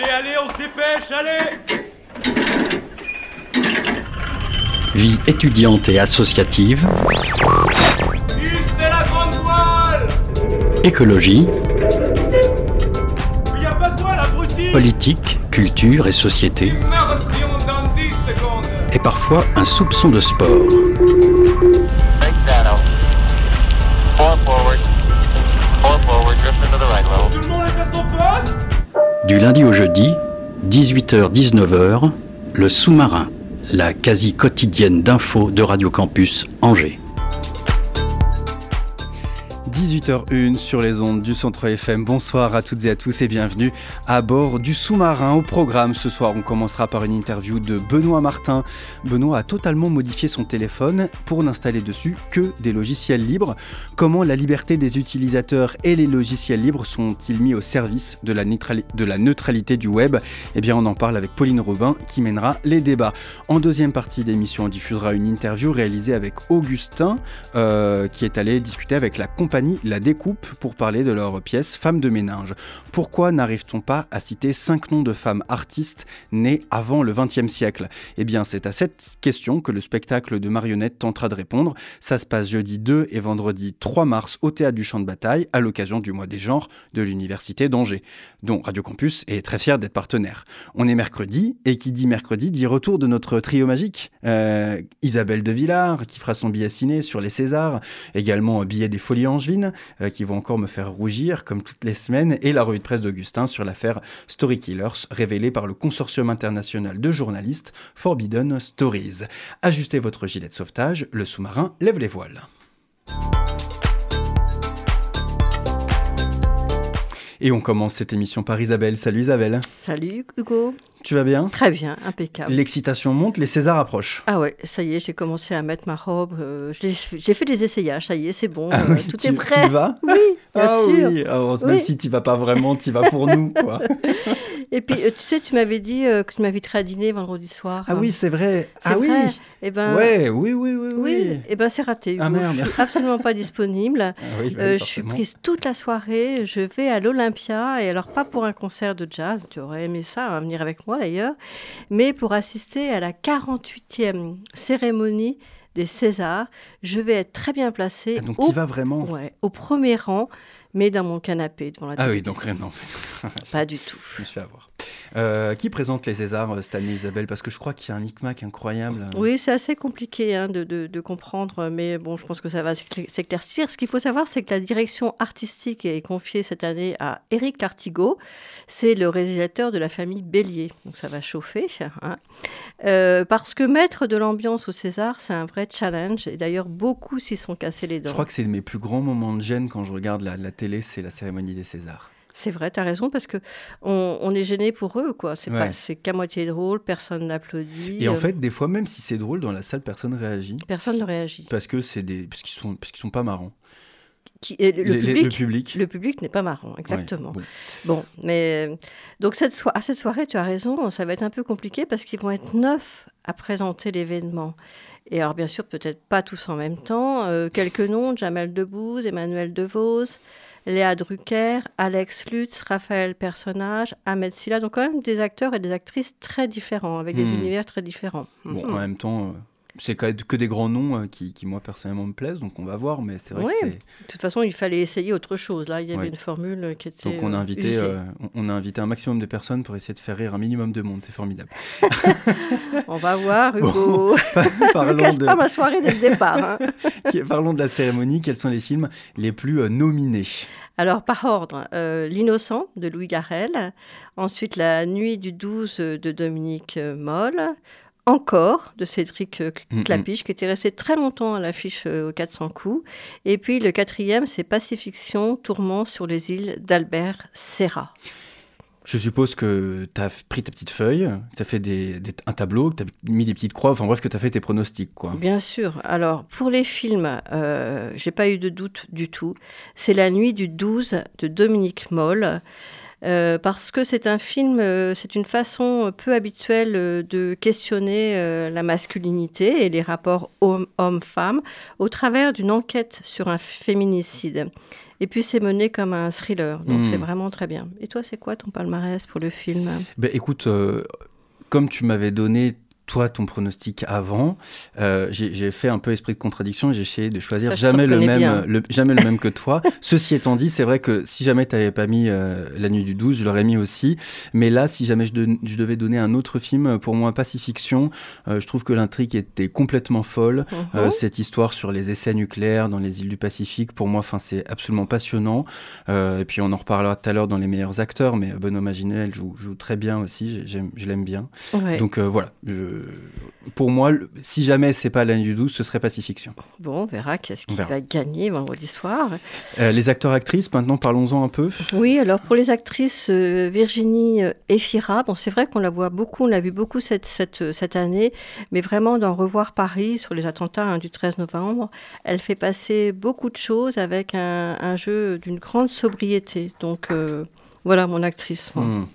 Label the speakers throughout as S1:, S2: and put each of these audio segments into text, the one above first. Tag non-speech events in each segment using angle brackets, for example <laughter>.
S1: Allez, allez, on se dépêche, allez.
S2: Vie étudiante et associative,
S1: c'est la grande voile.
S2: Écologie,
S1: Il y a pas de voile, abruti.
S2: Politique, culture et société,
S1: Immersion dans 10 secondes
S2: et parfois un soupçon de sport. Du lundi au jeudi, 18h-19h, le sous-marin, la quasi quotidienne d'infos de Radio Campus Angers.
S3: 18h01 sur les ondes du Centre FM. Bonsoir à toutes et à tous et bienvenue à bord du sous-marin. Au programme ce soir, on commencera par une interview de Benoît Martin. Benoît a totalement modifié son téléphone pour n'installer dessus que des logiciels libres. Comment la liberté des utilisateurs et les logiciels libres sont-ils mis au service de la, neutralité du web? Eh bien, on en parle avec Pauline Robin qui mènera les débats. En deuxième partie d'émission, on diffusera une interview réalisée avec Augustin euh, qui est allé discuter avec la compagnie La Découpe pour parler de leur pièce Femmes de ménage. Pourquoi n'arrive-t-on pas à citer cinq noms de femmes artistes nées avant le XXe siècle? Eh bien, c'est à cette question que le spectacle de marionnettes tentera de répondre. Ça se passe jeudi 2 et vendredi 3 mars au Théâtre du Champ de Bataille à l'occasion du mois des genres de l'Université d'Angers, dont Radio Campus est très fier d'être partenaire. On est mercredi, et qui dit mercredi dit retour de notre trio magique. Euh, Isabelle de Villard, qui fera son billet ciné sur les Césars, également un billet des Folies Angevines, euh, qui vont encore me faire rougir, comme toutes les semaines, et la revue de presse d'Augustin sur l'affaire Story Killers, révélée par le consortium international de journalistes Forbidden Stories. Ajustez votre gilet de sauvetage, le sous-marin lève les voiles. Et on commence cette émission par Isabelle. Salut Isabelle.
S4: Salut Hugo.
S3: Tu vas bien
S4: Très bien, impeccable.
S3: L'excitation monte, les Césars approchent.
S4: Ah ouais, ça y est, j'ai commencé à mettre ma robe. euh, j'ai fait des essayages, ça y est, c'est bon,
S3: Ah
S4: euh,
S3: oui,
S4: tout
S3: tu-
S4: est
S3: Tu
S4: prêt.
S3: y vas
S4: Oui, bien
S3: ah
S4: sûr.
S3: oui, alors, même
S4: Oui.
S3: si tu vas pas vraiment, tu vas pour nous. Quoi. <laughs>
S4: Et puis, euh, tu sais, tu m'avais dit euh, que tu m'inviterais à dîner vendredi soir.
S3: Ah oui, c'est vrai. Ah oui.
S4: vrai. Eh ben,
S3: Ouais, oui, oui, oui, oui.
S4: oui. Eh ben, c'est raté.
S3: Ah, merde.
S4: Je suis absolument pas disponible. <laughs>
S3: Ah oui, bah,
S4: Euh, je suis prise toute la soirée. Je vais à l'Olympia et alors pas pour un concert de jazz. Tu aurais aimé ça, hein, venir avec moi d'ailleurs, mais pour assister à la 48e cérémonie des Césars. Je vais être très bien placée.
S3: Ah, donc
S4: au
S3: tu vas vraiment?
S4: Ouais, au premier rang, mais dans mon canapé devant la
S3: Ah oui, donc rien, non, en fait. <laughs>
S4: Pas du tout.
S3: Je me suis fait avoir. Euh, qui présente les Césars euh, cette année, Isabelle? Parce que je crois qu'il y a un micmac incroyable.
S4: Oui, c'est assez compliqué hein, de, de- de comprendre, mais bon, je pense que ça va s'écla- s'éclaircir. Ce qu'il faut savoir, c'est que la direction artistique est confiée cette année à Éric Lartigot. C'est le réalisateur de la famille Bélier. Donc ça va chauffer. hein. Euh, parce que mettre de l'ambiance au César, c'est un vrai challenge. Et d'ailleurs, beaucoup s'y sont cassés les dents.
S3: Je crois que c'est mes plus grands moments de gêne quand je regarde la, la télé, c'est la cérémonie des Césars.
S4: C'est vrai, tu as raison, parce que on, on est gêné pour eux. quoi. C'est
S3: Ouais.
S4: pas- c'est qu'à moitié drôle, personne n'applaudit.
S3: Et en
S4: euh,
S3: fait, des fois, même si c'est drôle, dans la salle, personne réagit.
S4: Personne ne réagit.
S3: Parce que c'est des, parce qu'ils sont, parce qu'ils sont pas marrants.
S4: Qui- et le, le public,
S3: le public.
S4: le public n'est pas marrant,
S3: Ouais,
S4: exactement.
S3: bon.
S4: Bon, mais euh, donc cette à cette soirée, tu as raison, ça va être un peu compliqué parce qu'ils vont être neuf à présenter l'événement. Et alors, bien sûr, peut-être pas tous en même temps. Euh, quelques noms Jamel Debbouze, Emmanuel DeVos, Léa Drucker, Alex Lutz, Raphaël Personnage, Ahmed Silla. Donc, quand même des acteurs et des actrices très différents, avec des
S3: Hmm.
S4: univers très différents.
S3: Bon,
S4: Mhm.
S3: en même temps, euh, c'est quand même que des grands noms euh, qui, qui, moi, personnellement, me plaisent, donc on va voir, mais c'est vrai que.
S4: De toute façon, il fallait essayer autre chose. Là, il y avait
S3: Ouais.
S4: une formule qui était.
S3: Donc on a,
S4: euh,
S3: invité, euh, on- a invité un maximum de personnes pour essayer de faire rire un minimum de monde, c'est formidable. <laughs>
S4: On va voir,
S3: Bon, <laughs>
S4: Hugo. Ne
S3: parlons,
S4: casse
S3: de,
S4: pas ma soirée dès le départ. hein. <laughs>
S3: parlons de la cérémonie, quels sont les films les plus euh, nominés?
S4: Alors, par ordre, euh, L'innocent de Louis Garrel. Ensuite, La nuit du 12 de Dominique Moll. Encore de Cédric euh,
S3: Mm, mm.
S4: Clapiche, qui était resté très longtemps à l'affiche euh, aux 400 coups. Et puis le quatrième, c'est Pacifiction, Tourment sur les îles d'Albert Serra.
S3: Je suppose que tu as pris ta petite feuille, tu as fait des, des- un tableau, que tu as mis des petites croix, enfin bref, que tu as fait tes pronostics. quoi.
S4: Bien sûr. Alors, pour les films, euh, j'ai pas eu de doute du tout. C'est La nuit du 12 de Dominique Moll. Euh, parce que c'est un film, euh, c'est une façon peu habituelle euh, de questionner la masculinité et les rapports homme- homme-femme au travers d'une enquête sur un féminicide. Et puis c'est mené comme un thriller, donc
S3: Hmm.
S4: c'est vraiment très bien. Et toi, c'est quoi ton palmarès pour le film?
S3: Ben, écoute, comme tu m'avais donné toi ton pronostic avant, euh, j'ai fait un peu esprit de contradiction. J'ai essayé de choisir
S4: Ça,
S3: jamais le même, le- jamais le même que toi. <laughs> Ceci étant dit, c'est vrai que si jamais tu n'avais pas mis euh, la nuit du 12, je l'aurais mis aussi. Mais là, si jamais je, devais donner un autre film, pour moi, Pacifiction, euh, je trouve que l'intrigue était complètement folle.
S4: Mhm.
S3: Euh, cette histoire sur les essais nucléaires dans les îles du Pacifique, pour moi, c'est absolument passionnant. Euh, et puis on en reparlera tout à l'heure dans les meilleurs acteurs, mais Benoît Maginel joue, joue très bien aussi. Je l'aime bien.
S4: Ouais.
S3: Donc euh, voilà. Je... Pour moi, le- si jamais c'est pas l'année du 12, ce serait Pacifiction.
S4: Bon, on verra qu'est-ce qui va gagner vendredi soir.
S3: Euh, les acteurs actrices, maintenant parlons-en un peu.
S4: Oui, alors pour les actrices, euh, Virginie euh, Efira, bon, c'est vrai qu'on la voit beaucoup, on l'a vu beaucoup cette, cette, cette année, mais vraiment dans Revoir Paris, sur les attentats hein, du 13 novembre, elle fait passer beaucoup de choses avec un, un jeu d'une grande sobriété. Donc euh, voilà mon actrice. moi.
S3: Hmm.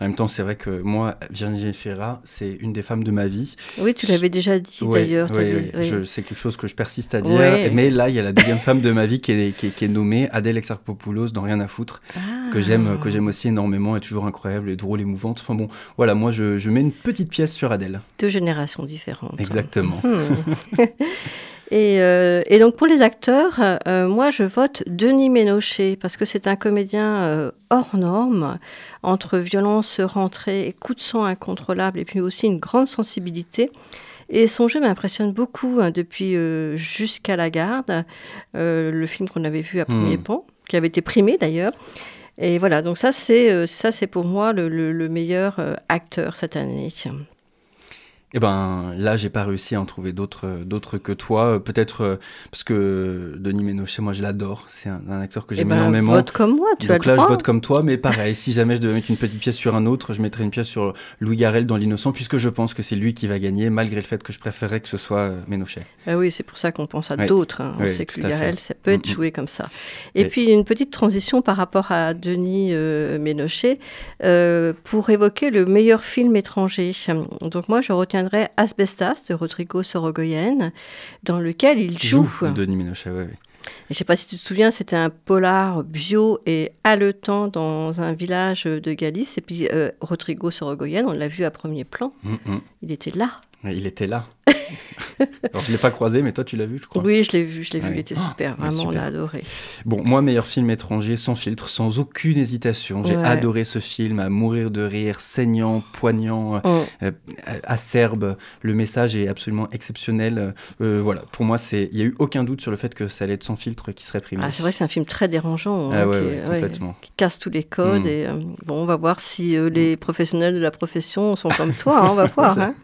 S3: En même temps, c'est vrai que moi, Virginie Ferra, c'est une des femmes de ma vie.
S4: Oui, tu l'avais déjà dit
S3: Ouais,
S4: d'ailleurs.
S3: ouais, ouais, C'est quelque chose que je persiste à dire. Mais là, il y a la deuxième femme de ma vie qui est, qui est- qui est nommée, Adèle Exarchopoulos, dans Rien à foutre,
S4: Ah.
S3: que j'aime que j'aime aussi énormément, elle est toujours incroyable, et drôle, émouvante. Enfin bon, voilà, moi, je, je mets une petite pièce sur Adèle.
S4: Deux générations différentes.
S3: Exactement.
S4: Hmm. <laughs> et, euh, et donc pour les acteurs, euh, moi je vote Denis Ménochet parce que c'est un comédien euh, hors norme, entre violence rentrée et coups de sang incontrôlables et puis aussi une grande sensibilité. Et son jeu m'impressionne beaucoup hein, depuis Jusqu'à la garde, le film qu'on avait vu à premier
S3: Hmm.
S4: plan, qui avait été primé d'ailleurs. Et voilà, donc ça c'est ça c'est pour moi le, le- le meilleur acteur cette année.
S3: Eh ben là, j'ai pas réussi à en trouver d'autres euh, d'autres que toi. Euh, Peut-être euh, parce que Denis Ménochet, moi, je l'adore. C'est un, un acteur que
S4: Eh
S3: j'aime
S4: ben,
S3: énormément.
S4: vote comme moi, tu as
S3: Donc
S4: le
S3: là, je vote comme toi, mais pareil, si jamais je devais mettre une petite pièce sur un autre, je mettrais une pièce sur Louis Garrel dans L'Innocent, puisque je pense que c'est lui qui va gagner, malgré le fait que je préférerais que ce soit Ménochet.
S4: Ah oui, c'est pour ça qu'on pense à d'autres. hein. On sait que l'URL,
S3: fait.
S4: ça peut être
S3: Mm, mm.
S4: joué comme ça. Et,
S3: Et-
S4: puis, une petite transition par rapport à Denis euh, Ménochet euh, pour évoquer le meilleur film étranger. Donc moi, je Asbestas de Rodrigo Sorogoyen, dans lequel il joue.
S3: Denis Ménochet.
S4: Et Je ne sais pas si tu te souviens, c'était un polar bio et haletant dans un village de Galice. Et puis euh, Rodrigo Sorogoyen, on l'a vu à premier plan,
S3: Mm, mm.
S4: il était là.
S3: Il était là. <laughs> Alors, je l'ai pas croisé, mais toi, tu l'as vu, je crois.
S4: Oui, je l'ai vu, je l'ai
S3: Ah
S4: vu,
S3: oui.
S4: il était
S3: Ah,
S4: super,
S3: mais
S4: vraiment, on l'a adoré.
S3: Bon, moi, meilleur film étranger, sans filtre, sans aucune hésitation. J'ai
S4: Ouais.
S3: adoré ce film, à mourir de rire, saignant, poignant, euh,
S4: Oh.
S3: euh, acerbe. Le message est absolument exceptionnel. Euh, voilà, pour moi, il y a eu aucun doute sur le fait que ça allait être sans filtre qui serait primé.
S4: Ah, c'est vrai que c'est un film très dérangeant, hein,
S3: Ah ouais,
S4: qui, est-
S3: complètement.
S4: qui casse tous les codes.
S3: Mm.
S4: Et, euh, bon, on va voir si euh, les professionnels de la profession sont comme toi, hein, on va <laughs> voir. hein.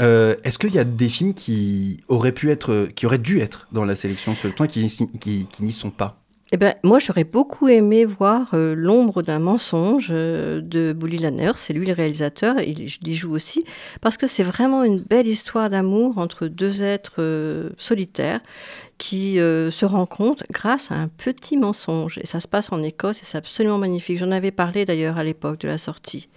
S3: Euh, est-ce qu'il y a des films qui auraient pu être, qui auraient dû être dans la sélection ce temps et qui, n'y sont pas?
S4: Eh ben, moi, j'aurais beaucoup aimé voir euh, L'ombre d'un mensonge euh, de Bully Lanner. C'est lui le réalisateur, il, il y joue aussi, parce que c'est vraiment une belle histoire d'amour entre deux êtres solitaires qui se rencontrent grâce à un petit mensonge. Et ça se passe en Écosse et c'est absolument magnifique. J'en avais parlé d'ailleurs à l'époque de la sortie.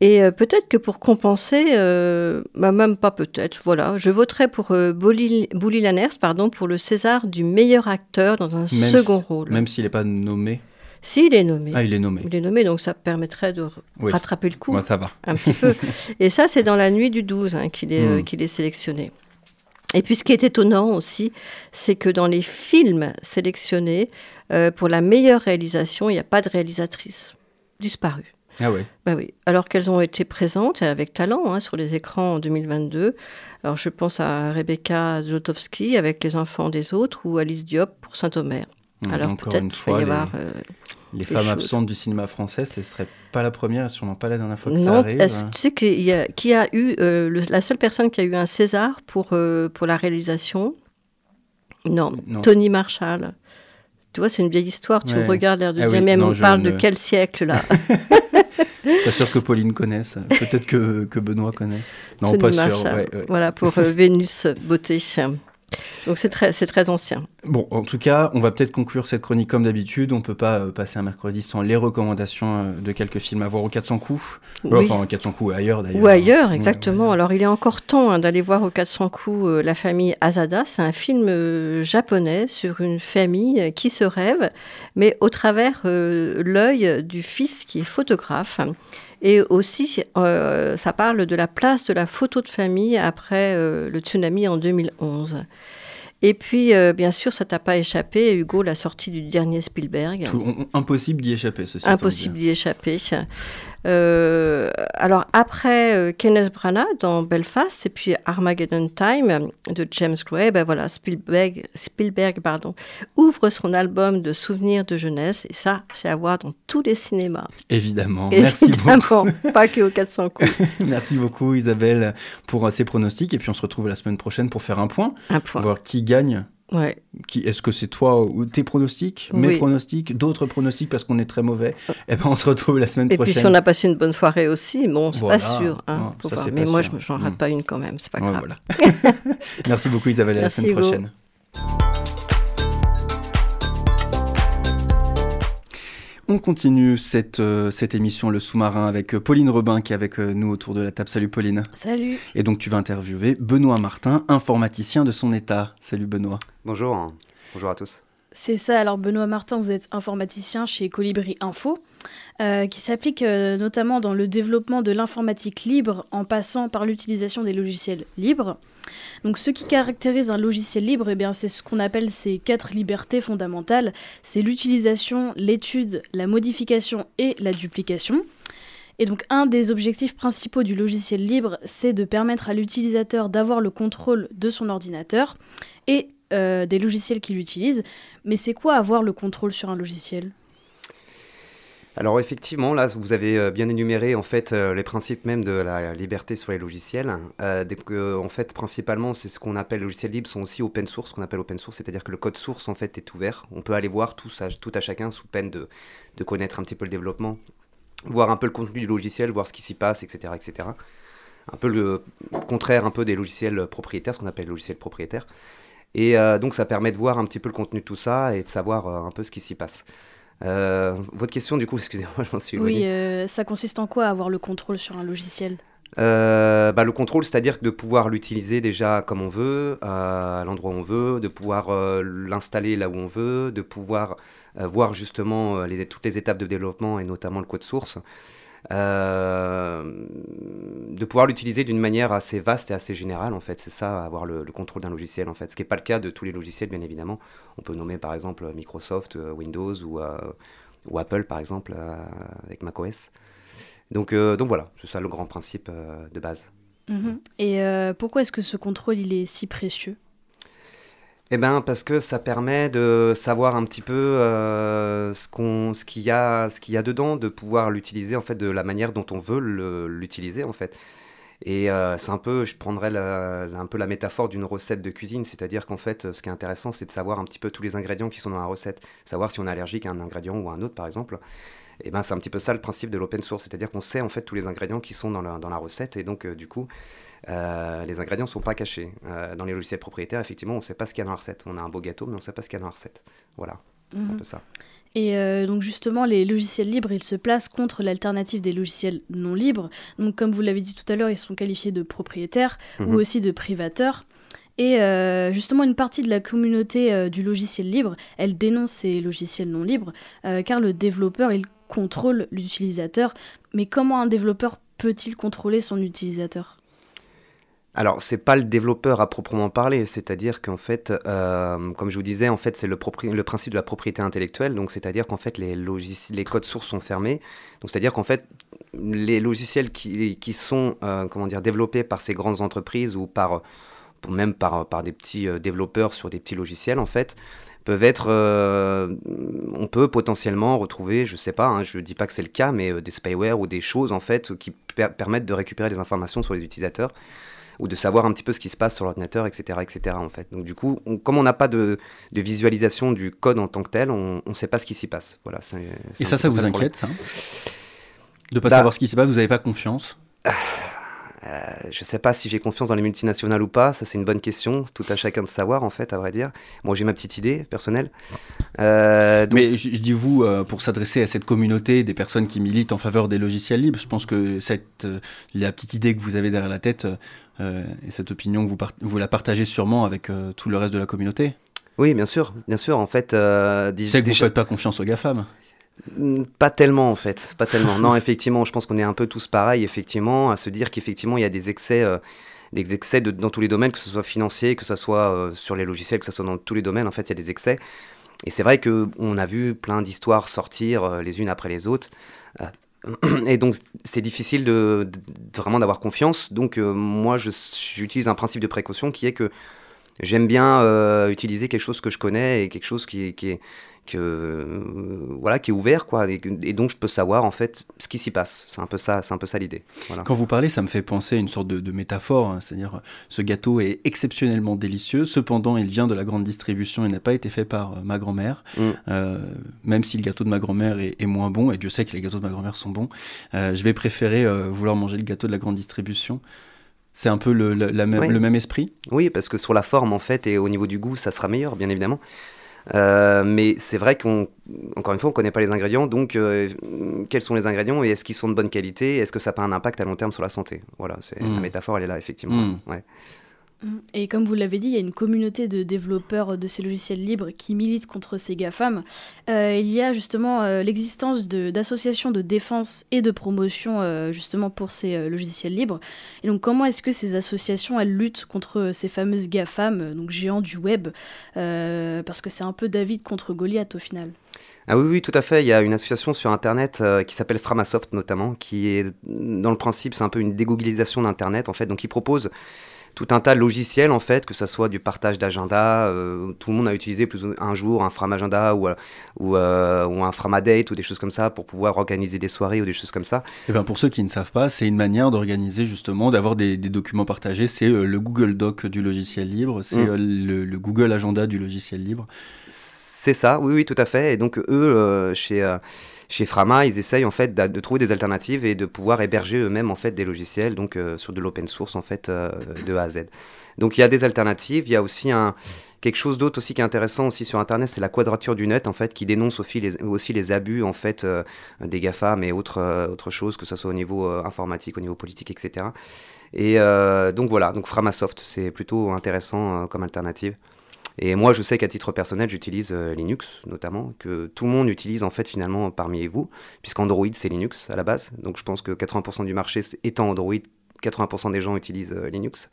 S4: Et euh, peut-être que pour compenser, euh, bah, même pas peut-être, voilà, je voterai pour euh, Bully Lanners, pardon, pour le César du meilleur acteur dans un
S3: Même
S4: second
S3: si-
S4: rôle.
S3: Même s'il n'est pas nommé.
S4: Si, il est nommé.
S3: Ah, il est nommé.
S4: Il est nommé, donc ça permettrait de
S3: Oui.
S4: rattraper le coup
S3: Moi, ça va.
S4: un petit peu. <laughs> Et ça, c'est dans la nuit du 12 hein, qu'il est, euh,
S3: Mm.
S4: qu'il est sélectionné. Et puis, ce qui est étonnant aussi, c'est que dans les films sélectionnés, pour la meilleure réalisation, il n'y a pas de réalisatrice disparue.
S3: Ah ouais.
S4: Bah oui, alors qu'elles ont été présentes et avec talent hein, sur les écrans en 2022. Alors je pense à Rebecca Zlotowski avec Les enfants des autres ou Alice Diop pour Saint-Omer.
S3: Hum,
S4: Alors peut-être
S3: une
S4: qu'il va
S3: fois,
S4: y
S3: les,
S4: avoir... euh,
S3: les femmes
S4: choses.
S3: absentes du cinéma français, ce serait pas la première sûrement pas la dernière fois que ça
S4: Non,
S3: arrive.
S4: est-ce que tu sais qu'il y a, qui a eu euh, le- la seule personne qui a eu un César pour, euh, pour la réalisation? Non,
S3: Non.
S4: Tony Marshall. Tu vois, c'est une vieille histoire. Tu
S3: Ouais.
S4: me regardes l'air de
S3: Ah
S4: dire,
S3: oui,
S4: mais
S3: non,
S4: on
S3: je
S4: parle
S3: ne-
S4: de quel siècle là <laughs>
S3: Pas sûr que Pauline connaisse. Peut-être que, que Benoît connaît. Non,
S4: Tony
S3: pas sûr.
S4: Marshall.
S3: ouais, ouais.
S4: Voilà pour euh, Vénus Beauté. Donc c'est très, c'est très ancien.
S3: Bon, en tout cas, on va peut-être conclure cette chronique comme d'habitude. On peut pas euh, passer un mercredi sans les recommandations euh, de quelques films à voir au 400 coups.
S4: Oui.
S3: Enfin, 400 coups ailleurs d'ailleurs.
S4: Ou ailleurs, exactement.
S3: ouais.
S4: Alors, il est encore temps hein, d'aller voir au 400 coups euh, La famille Azada. C'est un film japonais sur une famille qui se rêve, mais au travers l'œil du fils qui est photographe. Et aussi, euh, ça parle de la place de la photo de famille après euh, le tsunami en 2011. Et puis, euh, bien sûr, ça t'a pas échappé, Hugo, la sortie du dernier Spielberg.
S3: Tout- on- on- impossible d'y échapper, ceci
S4: Impossible d'y échapper. Euh, alors après euh, Kenneth Branagh dans Belfast et puis Armageddon Time de James Gray, ben voilà Spielberg, Spielberg pardon, ouvre son album de souvenirs de jeunesse et ça c'est à voir dans tous les cinémas.
S3: Évidemment. Merci beaucoup.
S4: Pas que au 400 coups. <laughs>
S3: Merci beaucoup Isabelle pour euh, ces pronostics. Et puis on se retrouve la semaine prochaine pour faire un point,
S4: Un point.
S3: voir qui gagne.
S4: Ouais.
S3: Qui, est-ce que c'est toi ou tes pronostics, mes
S4: Oui.
S3: pronostics, d'autres pronostics parce qu'on est très mauvais? Eh ben on se retrouve la semaine
S4: Et puis
S3: prochaine.
S4: si on a passé une bonne soirée aussi, bon c'est
S3: Voilà.
S4: pas sûr. hein,
S3: Non, ça,
S4: Mais
S3: pas
S4: moi
S3: sûr.
S4: je j'en rate
S3: Mm.
S4: pas une quand même, c'est pas
S3: Ouais,
S4: grave.
S3: voilà. <laughs> Merci beaucoup Isabelle, à la semaine prochaine. On continue cette, euh, cette émission Le Sous-marin avec euh, Pauline Robin qui est avec euh, nous autour de la table. Salut Pauline.
S5: Salut.
S3: Et donc tu vas interviewer Benoît Martin, informaticien de son état. Salut Benoît.
S6: Bonjour, bonjour à tous.
S5: C'est ça, alors Benoît Martin, vous êtes informaticien chez Colibri Info, euh, qui s'applique euh, notamment dans le développement de l'informatique libre en passant par l'utilisation des logiciels libres. Donc ce qui caractérise un logiciel libre, eh c'est ce qu'on appelle ces quatre libertés fondamentales. C'est l'utilisation, l'étude, la modification et la duplication. Et donc un des objectifs principaux du logiciel libre, c'est de permettre à l'utilisateur d'avoir le contrôle de son ordinateur et euh, des logiciels qu'il utilise. Mais c'est quoi avoir le contrôle sur un logiciel?
S6: Alors effectivement, là, vous avez euh, bien énuméré en fait euh, les principes même de la liberté sur les logiciels. En fait, principalement, c'est ce qu'on appelle logiciels libres sont aussi open source, ce qu'on appelle open source, c'est-à-dire que le code source en fait est ouvert. On peut aller voir tout, ça, tout à chacun sous peine de, de connaître un petit peu le développement, voir un peu le contenu du logiciel, voir ce qui s'y passe, etc., etc. Un peu le contraire un peu des logiciels propriétaires, ce qu'on appelle les logiciels propriétaires. Et euh, donc ça permet de voir un petit peu le contenu de tout ça et de savoir euh, un peu ce qui s'y passe. Euh, votre question du coup, <laughs> excusez-moi, je m'en suis
S5: Oui, ça consiste en quoi avoir le contrôle sur un logiciel?
S6: Euh, bah, le contrôle, c'est-à-dire de pouvoir l'utiliser déjà comme on veut, euh, à l'endroit où on veut, de pouvoir euh, l'installer là où on veut, de pouvoir voir justement les, toutes les étapes de développement et notamment le code source, euh, de pouvoir l'utiliser d'une manière assez vaste et assez générale en fait. C'est ça, avoir le, le contrôle d'un logiciel en fait. Ce qui n'est pas le cas de tous les logiciels bien évidemment. On peut nommer par exemple Microsoft, euh, Windows ou, euh, ou Apple par exemple avec macOS. Donc, donc voilà, c'est ça le grand principe de base.
S5: Mhm. Et pourquoi est-ce que ce contrôle il est si précieux?
S6: Eh bien, parce que ça permet de savoir un petit peu euh, ce qu'on, ce qu'il y a, ce qu'il y a dedans, de pouvoir l'utiliser en fait de la manière dont on veut l'utiliser en fait. Et euh, c'est un peu, je prendrais un peu la métaphore d'une recette de cuisine, c'est-à-dire qu'en fait, ce qui est intéressant, c'est de savoir un petit peu tous les ingrédients qui sont dans la recette, savoir si on est allergique à un ingrédient ou à un autre, par exemple. Et ben, c'est un petit peu ça le principe de l'open source, c'est-à-dire qu'on sait en fait tous les ingrédients qui sont dans la, dans la recette, et donc euh, du coup, euh, les ingrédients ne sont pas cachés. Euh, dans les logiciels propriétaires, effectivement, on ne sait pas ce qu'il y a dans la recette. On a un beau gâteau, mais on ne sait pas ce qu'il y a dans la recette. Voilà, c'est un
S5: Mhm.
S6: peu ça.
S5: Et euh, donc justement, les logiciels libres, ils se placent contre l'alternative des logiciels non libres. Donc comme vous l'avez dit tout à l'heure, ils sont qualifiés de propriétaires
S6: Mhm.
S5: ou aussi de privateurs. Et euh, justement, une partie de la communauté euh, du logiciel libre, elle dénonce ces logiciels non libres, euh, car le développeur, il contrôle l'utilisateur. Mais comment un développeur peut-il contrôler son utilisateur?
S6: Alors, c'est pas le développeur à proprement parler, c'est-à-dire qu'en fait, euh, comme je vous disais, en fait, c'est le, principe de la propriété intellectuelle, donc c'est-à-dire qu'en fait, les, codes sources sont fermés, donc c'est-à-dire qu'en fait, les logiciels qui, sont, euh, comment dire, développés par ces grandes entreprises ou par, même par, par des petits euh, développeurs sur des petits logiciels, en fait, peuvent être, euh, on peut potentiellement retrouver, je sais pas, hein, je dis pas que c'est le cas, mais euh, des spyware ou des choses en fait qui per- permettent de récupérer des informations sur les utilisateurs ou de savoir un petit peu ce qui se passe sur l'ordinateur, etc., etc. En fait. Donc du coup, on- comme on n'a pas de, de visualisation du code en tant que tel, on ne sait pas ce qui s'y passe. Voilà.
S3: Et ça, ça vous inquiète, ça? De pas
S6: Bah-
S3: savoir ce qui se passe, vous n'avez pas confiance? <sighs>
S6: Euh, je ne sais pas si j'ai confiance dans les multinationales ou pas, ça c'est une bonne question, tout à chacun de savoir en fait, à vrai dire. Moi j'ai ma petite idée personnelle.
S3: Euh, Mais je, dis vous, euh, pour s'adresser à cette communauté des personnes qui militent en faveur des logiciels libres, je pense que cette, la petite idée que vous avez derrière la tête et cette opinion, vous, vous la partagez sûrement avec tout le reste de la communauté
S6: oui, bien sûr, bien sûr. En fait,
S3: euh, c'est que vous ne faites pas confiance aux GAFAM.
S6: Mm, pas tellement en fait, pas tellement. non, <laughs> effectivement, je pense qu'on est un peu tous pareils, effectivement, à se dire qu'effectivement il y a des excès, euh, des excès dans tous les domaines, que ce soit financier, que ce soit euh, sur les logiciels, que ce soit dans tous les domaines. En fait, il y a des excès. Et c'est vrai que on a vu plein d'histoires sortir euh, les unes après les autres. <clears throat> Et donc c'est difficile de, vraiment d'avoir confiance. Donc moi j'utilise un principe de précaution qui est que j'aime bien utiliser quelque chose que je connais et quelque chose qui, qui est euh, voilà, qui est ouvert, quoi, et, donc je peux savoir en fait ce qui s'y passe. C'est un peu ça, c'est un peu ça l'idée.
S3: Quand vous parlez, ça me fait penser à une sorte de, métaphore, hein. c'est-à-dire ce gâteau est exceptionnellement délicieux, cependant il vient de la grande distribution et n'a pas été fait par euh, ma grand-mère. Mm. Euh, même si le gâteau de ma grand-mère est, moins bon, et Dieu sait que les gâteaux de ma grand-mère sont bons, je vais préférer vouloir manger le gâteau de la grande distribution. C'est un peu le, le même esprit?
S6: Oui, parce que sur la forme, en fait, et au niveau du goût, ça sera meilleur, bien évidemment. Euh, mais c'est vrai qu'encore une fois, on ne connaît pas les ingrédients, donc euh, quels sont les ingrédients et est-ce qu'ils sont de bonne qualité? Est-ce que ça n'a pas un impact à long terme sur la santé? Voilà, c'est la hmm. métaphore, elle est là, effectivement. Hmm. Ouais.
S5: Et comme vous l'avez dit, il y a une communauté de développeurs de ces logiciels libres qui militent contre ces GAFAM. Euh, il y a justement euh, l'existence d'associations de, défense et de promotion euh, justement pour ces logiciels libres. Et donc comment est-ce que ces associations elles luttent contre ces fameuses GAFAM, donc géants du web, parce que c'est un peu David contre Goliath au final.
S6: Ah oui, oui, tout à fait. Il y a une association sur Internet qui s'appelle Framasoft notamment, qui est dans le principe, c'est un peu une dégooglilisation d'Internet en fait. Donc, il propose tout un tas de logiciels en fait, que ce soit du partage d'agenda. Euh, tout le monde a utilisé plus un jour un Framagenda ou, euh, ou, euh, ou, un Framadate ou des choses comme ça pour pouvoir organiser des soirées ou des choses comme ça.
S3: Et eh bien pour ceux qui ne savent pas, c'est une manière d'organiser justement, d'avoir des, documents partagés. C'est le Google Doc du logiciel libre, c'est mm. le, Google Agenda du logiciel libre.
S6: C'est ça, oui, oui, tout à fait. Et donc eux, chez chez Frama, ils essayent en fait de, trouver des alternatives et de pouvoir héberger eux-mêmes en fait des logiciels donc euh, sur de l'open source en fait euh, de A à Z. Donc il y a des alternatives, il y a aussi quelque chose d'autre aussi qui est intéressant aussi sur internet, c'est la quadrature du net en fait qui dénonce aussi les, abus en fait euh, des Gafa mais autre autre chose que ce soit au niveau informatique, au niveau politique, etc. Et donc voilà, donc Framasoft, c'est plutôt intéressant comme alternative. Et moi, je sais qu'à titre personnel, j'utilise euh, Linux, notamment, que tout le monde utilise en fait finalement parmi vous, puisqu'Android c'est Linux à la base. Donc je pense que 80% du marché étant Android, 80% des gens utilisent euh, Linux.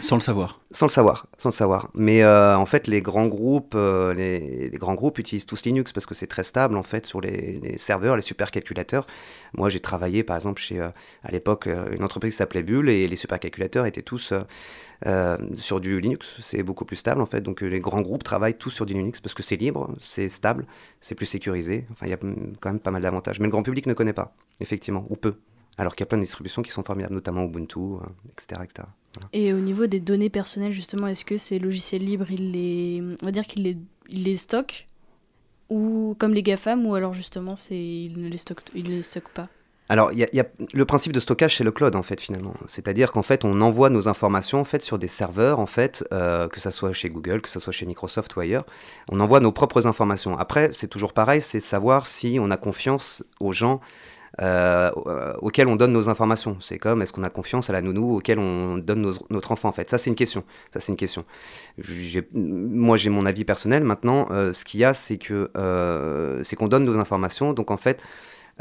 S3: Sans le savoir.
S6: Sans le savoir, sans le savoir. Mais euh, en fait, les grands groupes, les, grands groupes utilisent tous Linux parce que c'est très stable en fait sur les, serveurs, les supercalculateurs. Moi, j'ai travaillé par exemple chez, à l'époque, une entreprise qui s'appelait Bull et les supercalculateurs étaient tous euh, sur du Linux, c'est beaucoup plus stable en fait. Donc euh, les grands groupes travaillent tous sur du Linux parce que c'est libre, c'est stable, c'est plus sécurisé. Enfin, il y a quand même pas mal d'avantages. Mais le grand public ne connaît pas, effectivement, ou peu. Alors qu'il y a plein de distributions qui sont formidables, notamment Ubuntu, etc. Euh, etc.
S5: Et au niveau des données personnelles, justement, est-ce que ces logiciels libres, ils les, on va dire qu'ils les, les stockent ou comme les GAFAM, ou alors justement, c'est, ils ne les stockent, ils les stockent pas?
S6: Alors, il y, a le principe de stockage, c'est le cloud en fait finalement. C'est-à-dire qu'en fait, on envoie nos informations en fait sur des serveurs en fait, euh, que ça soit chez Google, que ce soit chez Microsoft ou ailleurs. On envoie nos propres informations. Après, c'est toujours pareil, c'est savoir si on a confiance aux gens euh, auxquels on donne nos informations. C'est comme est-ce qu'on a confiance à la nounou auquel on donne notre enfant en fait? Ça c'est une question. Ça c'est une question. Moi j'ai mon avis personnel. Maintenant, euh, ce qu'il y a, c'est que c'est qu'on donne nos informations. Donc en fait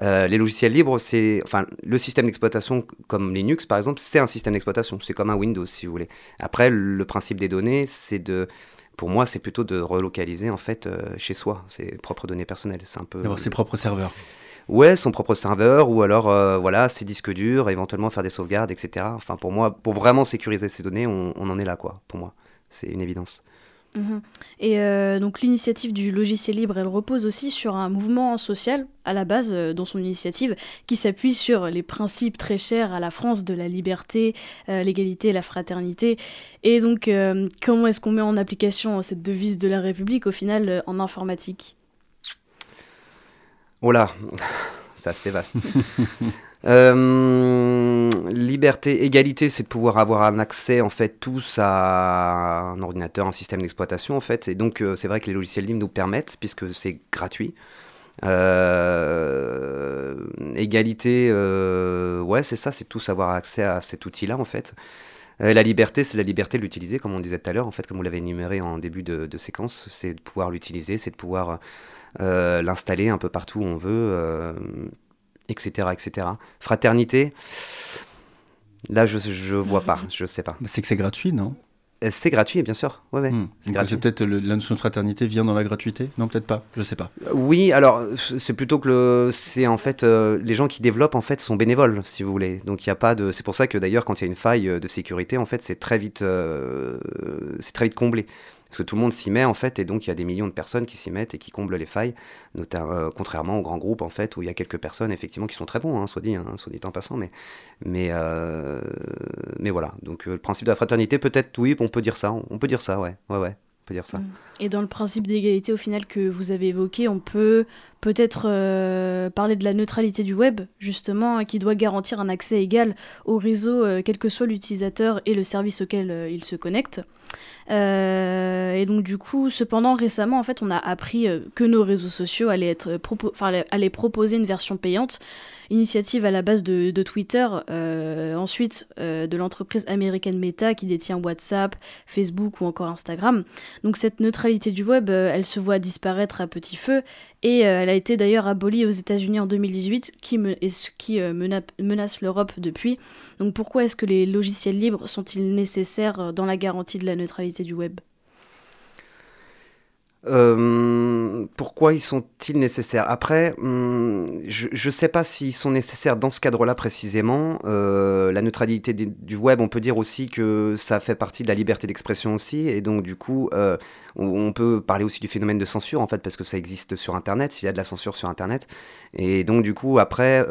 S6: euh, les logiciels libres, c'est, enfin, le système d'exploitation comme Linux par exemple, c'est un système d'exploitation. C'est comme un Windows si vous voulez. Après, le principe des données, c'est de, pour moi, c'est plutôt de relocaliser en fait euh, chez soi ses propres données personnelles. C'est un peu.
S3: D'avoir ses propres serveurs.
S6: Ouais, son propre serveur ou alors euh, voilà ses disques durs, éventuellement faire des sauvegardes, etc. Enfin, pour moi, pour vraiment sécuriser ces données, on, en est là quoi. Pour moi, c'est une évidence.
S5: Mhm. Et euh, donc l'initiative du logiciel libre, elle repose aussi sur un mouvement social à la base euh, dans son initiative qui s'appuie sur les principes très chers à la France de la liberté, l'égalité la fraternité. Et donc comment est-ce qu'on met en application cette devise de la République au final en informatique?
S6: Oh là, c'est assez vaste. <laughs> Euh, liberté, égalité, c'est de pouvoir avoir un accès en fait tous à un ordinateur, un système d'exploitation en fait. Et donc euh, c'est vrai que les logiciels libres nous permettent, puisque c'est gratuit. Euh, égalité, ouais, c'est ça, c'est tous avoir accès à cet outil-là en fait. La liberté, c'est la liberté de l'utiliser, comme on disait tout à l'heure, en fait, comme vous l'avez énuméré en début de, de séquence, c'est de pouvoir l'utiliser, c'est de pouvoir l'installer un peu partout où on veut, euh, etc., etc. Fraternité, là, je je vois pas, <laughs> je sais pas.
S3: Bah, C'est que c'est gratuit, non?
S6: Euh, C'est gratuit, bien sûr. Ouais, ouais,
S3: Hmm.
S6: c'est
S3: Donc,
S6: gratuit.
S3: c'est peut-être le- la notion de fraternité vient dans la gratuité? Non, peut-être pas. Je sais pas.
S6: Euh, Oui, alors euh, c'est plutôt que le, c'est en fait euh, les gens qui développent en fait sont bénévoles, si vous voulez. Donc il y a pas de, c'est pour ça que d'ailleurs quand il y a une faille euh, de sécurité, en fait c'est très vite, euh, c'est très vite comblé. Parce que tout le monde s'y met en fait, et donc il y a des millions de personnes qui s'y mettent et qui comblent les failles, euh, contrairement aux grands groupes en fait où il y a quelques personnes effectivement qui sont très bons, hein, soit dit, hein, soit dit en passant, mais euh, voilà. Donc euh, le principe de la fraternité, peut-être oui, on peut dire ça, on peut dire ça, ouais, ouais, ouais, on peut dire ça.
S5: Mm. Et dans le principe d'égalité au final que vous avez évoqué, on peut peut-être parler de la neutralité du web, justement, qui doit garantir un accès égal au réseau, quel que soit l'utilisateur et le service auquel il se connecte. Euh, et donc du coup, cependant, récemment, en fait, on a appris euh, que nos réseaux sociaux allaient, allaient proposer une version payante, initiative à la base de, Twitter, euh, ensuite euh, de l'entreprise américaine Meta qui détient WhatsApp, Facebook ou encore Instagram. Donc cette neutralité du web, euh, elle se voit disparaître à petit feu et elle a été d'ailleurs abolie aux États-Unis en 2018, qui, me- qui mena- menace l'Europe depuis. Donc pourquoi est-ce que les logiciels libres sont-ils nécessaires dans la garantie de la neutralité du web?
S6: Euh, pourquoi ils sont-ils nécessaires? Après, hum, je ne sais pas s'ils sont nécessaires dans ce cadre-là précisément. Euh, la neutralité du web, on peut dire aussi que ça fait partie de la liberté d'expression aussi, et donc du coup, euh, on, peut parler aussi du phénomène de censure en fait, parce que ça existe sur Internet. Il y a de la censure sur Internet, et donc du coup, après,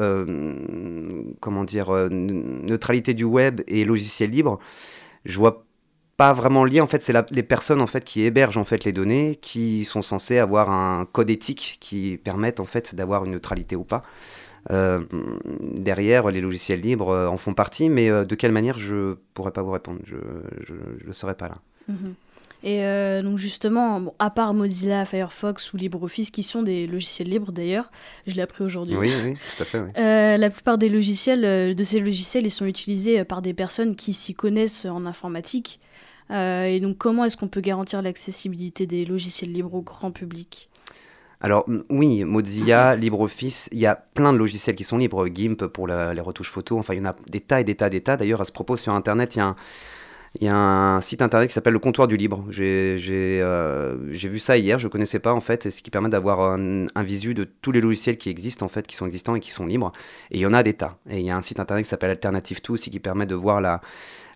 S6: comment dire, neutralité du web et logiciel libre, je vois pas vraiment lié. En fait, c'est les personnes en fait qui hébergent en fait les données, qui sont censées avoir un code éthique qui permettent en fait d'avoir une neutralité ou pas. Euh, derrière, les logiciels libres euh, en font partie, mais euh, de quelle manière, je pourrais pas vous répondre. Je ne saurais pas là.
S5: Mhm. Et euh, donc justement, bon, à part Mozilla, Firefox ou LibreOffice, qui sont des logiciels libres d'ailleurs, je l'ai appris aujourd'hui.
S6: Oui, oui, tout à fait. oui.
S5: Euh, la plupart des logiciels, de ces logiciels, ils sont utilisés par des personnes qui s'y connaissent en informatique. Euh, et donc, comment est-ce qu'on peut garantir l'accessibilité des logiciels libres au grand public?
S6: Alors oui, Mozilla, <laughs> LibreOffice, il y a plein de logiciels qui sont libres. GIMP pour la- les retouches photos, enfin il y en a des tas et des tas, des tas. D'ailleurs, à ce propos, sur Internet, il y a un, il y a un site internet qui s'appelle le comptoir du libre. J'ai euh, vu ça hier, je connaissais pas en fait, et ce qui permet d'avoir un, un visu de tous les logiciels qui existent en fait, qui sont existants et qui sont libres. Et il y en a des tas. Et il y a un site internet qui s'appelle Alternative 2 aussi qui permet de voir la,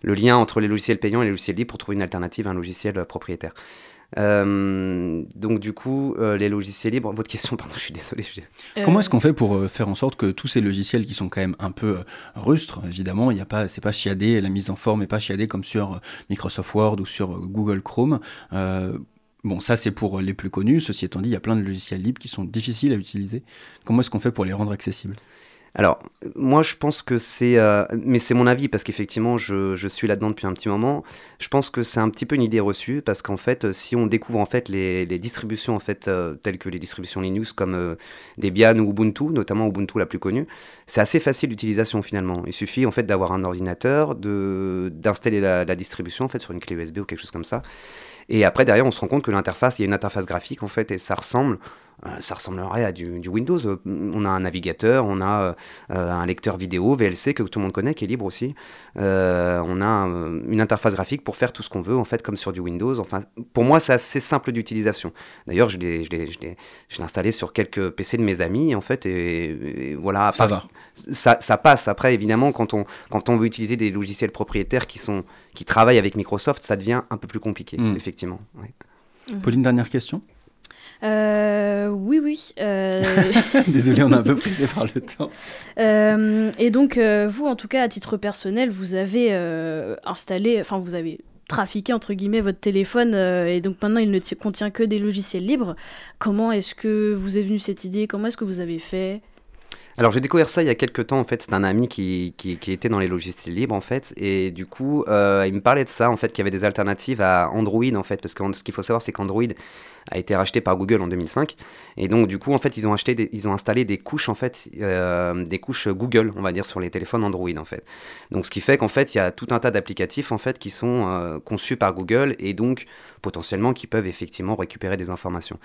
S6: le lien entre les logiciels payants et les logiciels libres pour trouver une alternative à un logiciel euh, propriétaire. Euh, donc du coup, euh, les logiciels libres, votre question, pardon, je suis désolé. je-
S3: Comment est-ce qu'on fait pour euh, faire en sorte que tous ces logiciels qui sont quand même un peu euh, rustres, évidemment, il y a pas, c'est pas chiadé, la mise en forme n'est pas chiadée comme sur Microsoft Word ou sur Google Chrome. Euh, bon, ça c'est pour les plus connus. Ceci étant dit, il y a plein de logiciels libres qui sont difficiles à utiliser. Comment est-ce qu'on fait pour les rendre accessibles?
S6: Alors, moi je pense que c'est... euh, mais c'est mon avis parce qu'effectivement je, suis là-dedans depuis un petit moment. Je pense que c'est un petit peu une idée reçue parce qu'en fait, euh, si on découvre en fait les, distributions en fait euh, telles que les distributions Linux comme Debian ou Ubuntu, notamment Ubuntu la plus connue, c'est assez facile d'utilisation finalement. Il suffit en fait d'avoir un ordinateur, d'installer la, distribution en sur une clé USB ou quelque chose comme ça. Et après derrière, on se rend compte que l'interface, il y a une interface graphique en fait et ça ressemble ça ressemblerait à du, du Windows. Euh, On a un navigateur, on a euh, un lecteur vidéo, VLC, que tout le monde connaît, qui est libre aussi. Euh, on a euh, une interface graphique pour faire tout ce qu'on veut, en fait, comme sur du Windows. Enfin, pour moi, c'est assez simple d'utilisation. D'ailleurs, je l'ai je l'ai- je l'ai- je l'ai installé sur quelques PC de mes amis, en fait, et, et voilà.
S3: Ça
S6: part-
S3: va.
S6: ça, ça passe. Après, évidemment, quand on, quand on veut utiliser des logiciels propriétaires qui, sont, qui travaillent avec Microsoft, ça devient un peu plus compliqué,
S3: Mm.
S6: effectivement. ouais.
S3: Pauline, dernière question.
S5: Euh, oui, oui. euh, <laughs>
S3: Désolé, on a un peu <laughs> pressé par le temps.
S5: Euh, et donc, euh, vous, en tout cas, à titre personnel, vous avez euh, installé, enfin, vous avez trafiqué, entre guillemets, votre téléphone, euh, et donc maintenant, il ne ti- contient que des logiciels libres. Comment est-ce que vous est venue cette idée? Comment est-ce que vous avez fait?
S6: Alors j'ai découvert ça il y a quelques temps en fait, c'est un ami qui, qui, qui était dans les logiciels libres en fait, et du coup euh, il me parlait de ça en fait, qu'il y avait des alternatives à Android en fait, parce que ce qu'il faut savoir c'est qu'Android a été racheté par Google en 2005, et donc du coup en fait ils ont acheté, ils ont installé des couches en fait, euh, des couches Google on va dire sur les téléphones Android en fait. Donc ce qui fait qu'en fait il y a tout un tas d'applicatifs en fait qui sont euh, conçus par Google et donc potentiellement qui peuvent effectivement récupérer des informations.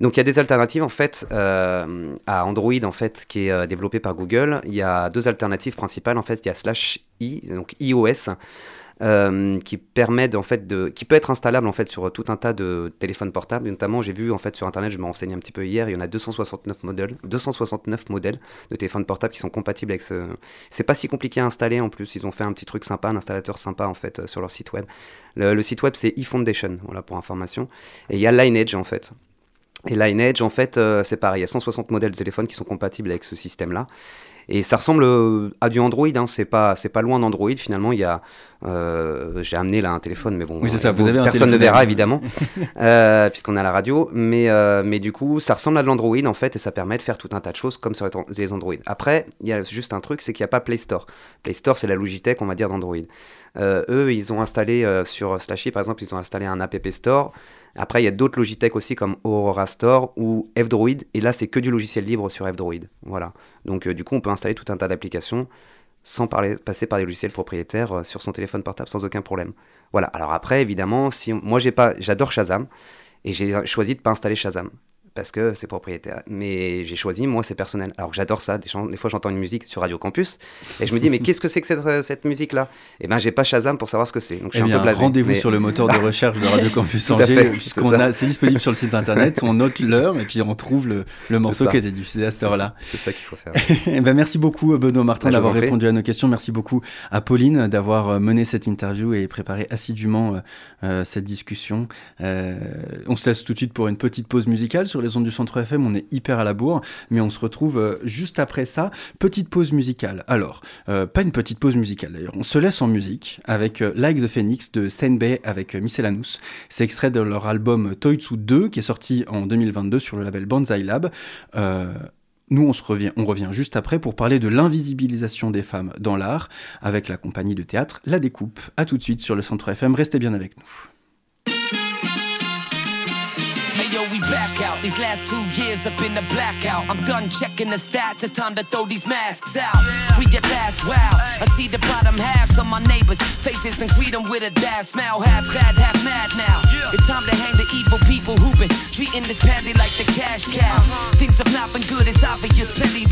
S6: Donc il y a des alternatives en fait euh, à Android en fait qui est développé par Google. Il y a deux alternatives principales en fait. Il y a slash i donc iOS euh, qui permet en fait de qui peut être installable en fait sur tout un tas de téléphones portables. Notamment j'ai vu en fait sur internet, je me renseignais un petit peu hier, il y en a 269 modèles, 269 modèles de téléphones portables qui sont compatibles avec ce. C'est pas si compliqué à installer en plus. Ils ont fait un petit truc sympa, un installateur sympa en fait euh, sur leur site web. Le, site web c'est eFoundation, voilà pour information. Et il y a Lineage en fait. Et Lineage, en fait, euh, c'est pareil. Il y a 160 modèles de téléphones qui sont compatibles avec ce système-là. Et ça ressemble à du Android. Hein. C'est pas, c'est pas loin d'Android. Finalement, il y a. euh, j'ai amené là un téléphone, mais bon,
S3: Oui, c'est ça,
S6: euh,
S3: vous avez un
S6: personne ne verra évidemment, <laughs> euh, puisqu'on à la radio. Mais, euh, mais du coup, ça ressemble à de l'Android en fait, et ça permet de faire tout un tas de choses comme sur les Android. Après, il y a juste un truc, c'est qu'il n'y a pas Play Store. Play Store, c'est la Logitech, on va dire, d'Android. Eux, ils ont installé sur Slashy, par exemple, ils ont installé un App Store. Après, il y a d'autres Logitech aussi comme Aurora Store ou F-Droid. Et là, c'est que du logiciel libre sur F-Droid. Voilà. Donc, du coup, on peut installer tout un tas d'applications sans parler, passer par des logiciels propriétaires euh, sur son téléphone portable sans aucun problème. Voilà. Alors après, évidemment, si moi, j'ai pas, j'adore Shazam et j'ai choisi de pas installer Shazam parce que c'est propriétaire. Mais j'ai choisi, moi, c'est personnel. Alors j'adore ça. Des, fois, j'entends une musique sur Radio Campus et je me dis, mais <laughs> qu'est-ce que c'est que cette, euh, cette musique-là? Eh ben, j'ai pas Shazam pour savoir ce que c'est. Donc je
S3: Eh
S6: suis un
S3: bien,
S6: peu blasé.
S3: rendez-vous
S6: mais-
S3: sur le moteur de <laughs> recherche de Radio Campus Angers, puisqu'on a, c'est disponible sur le site internet, <laughs> on note l'heure et puis on trouve le, le morceau qui a été diffusé à cette heure-là.
S6: C'est ça qu'il faut faire.
S3: Eh ben, merci beaucoup Benoît Martin d'avoir répondu à nos questions. Merci beaucoup à Pauline d'avoir euh, mené cette interview et préparé assidûment euh, euh, cette discussion. Euh, on se laisse tout de suite pour une petite pause musicale sur les du Centre FM. On est hyper à la bourre, mais on se retrouve euh, juste après ça. Petite pause musicale. Alors, euh, pas une petite pause musicale d'ailleurs. On se laisse en musique avec euh, Like the Phoenix de Senbei avec euh. C'est extrait de leur album Toitsu 2 qui est sorti en 2022 sur le label Banzai Lab. Nous, on, se revient, on revient juste après pour parler de l'invisibilisation des femmes dans l'art avec la compagnie de théâtre La Découpe. A tout de suite sur le Centre FM, restez bien avec nous.
S7: Out. These last two years up in the blackout. I'm done checking the stats. It's time to throw these masks out. Free at last, wow. I see the bottom halves of my neighbors' faces and greet them with a dash smile. Half glad, half mad now. It's time to hang the evil people who've been treating this paddy like the cash cow. Uh-huh. Things have not been good, it's obvious.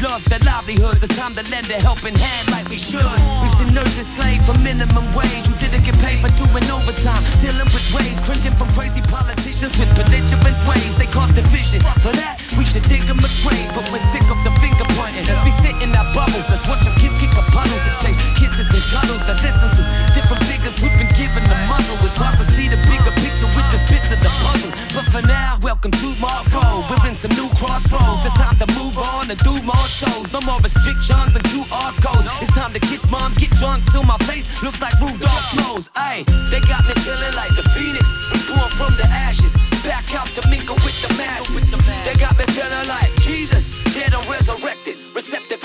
S7: Lost their livelihoods. It's time to lend a helping hand like we should. We've seen nurses slave for minimum wage who didn't get paid for doing overtime. Dealing with waves, cringing from crazy politicians with belligerent ways. They cause division. For that, we should dig them a grave. But we're sick of the finger pointing. Let's be sit in that bubble. Let's watch them kiss kick up puddles. Exchange kisses and cuddles. Let's listen to different figures who've been given the muzzle. It's hard to see the bigger picture with just bits of the puzzle. But for now, welcome to my road. We're in some new crossroads. It's time to move and do more shows. No more restrictions and QR codes. It's time to kiss mom, get drunk till my face looks like Rudolph's nose. Ayy, they got me feeling like the phoenix, born from the ashes. Back out to mingle with the masses. They got me feeling like Jesus, dead and resurrected, receptive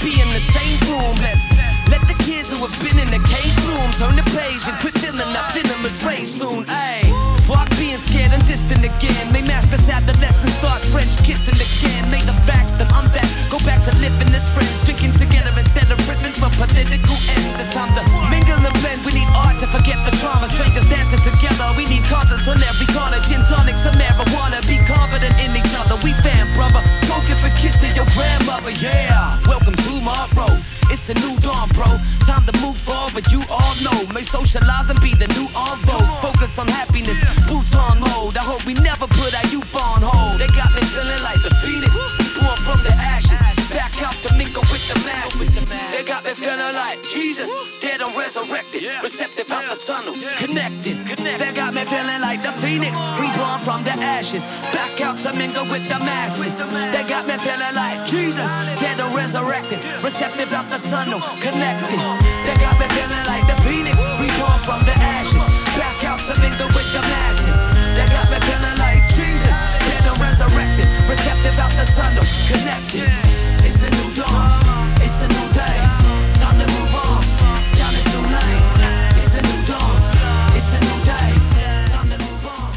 S7: be in the same room. Let's let the kids who have been in the cage room turn the page and quit feeling that venomous rage soon. Ayy, fuck being scared and distant again. May masters adolescents start French kissing again. May the facts connected. They got me feeling like the phoenix, reborn from the ashes. Back out to mingle with the masses. They got me feeling like Jesus, dead and resurrected. Receptive out the tunnel, connected. It's a new dawn, it's a new day. Time to move on, down this new lane. It's a new dawn, it's a new day. Time to move on.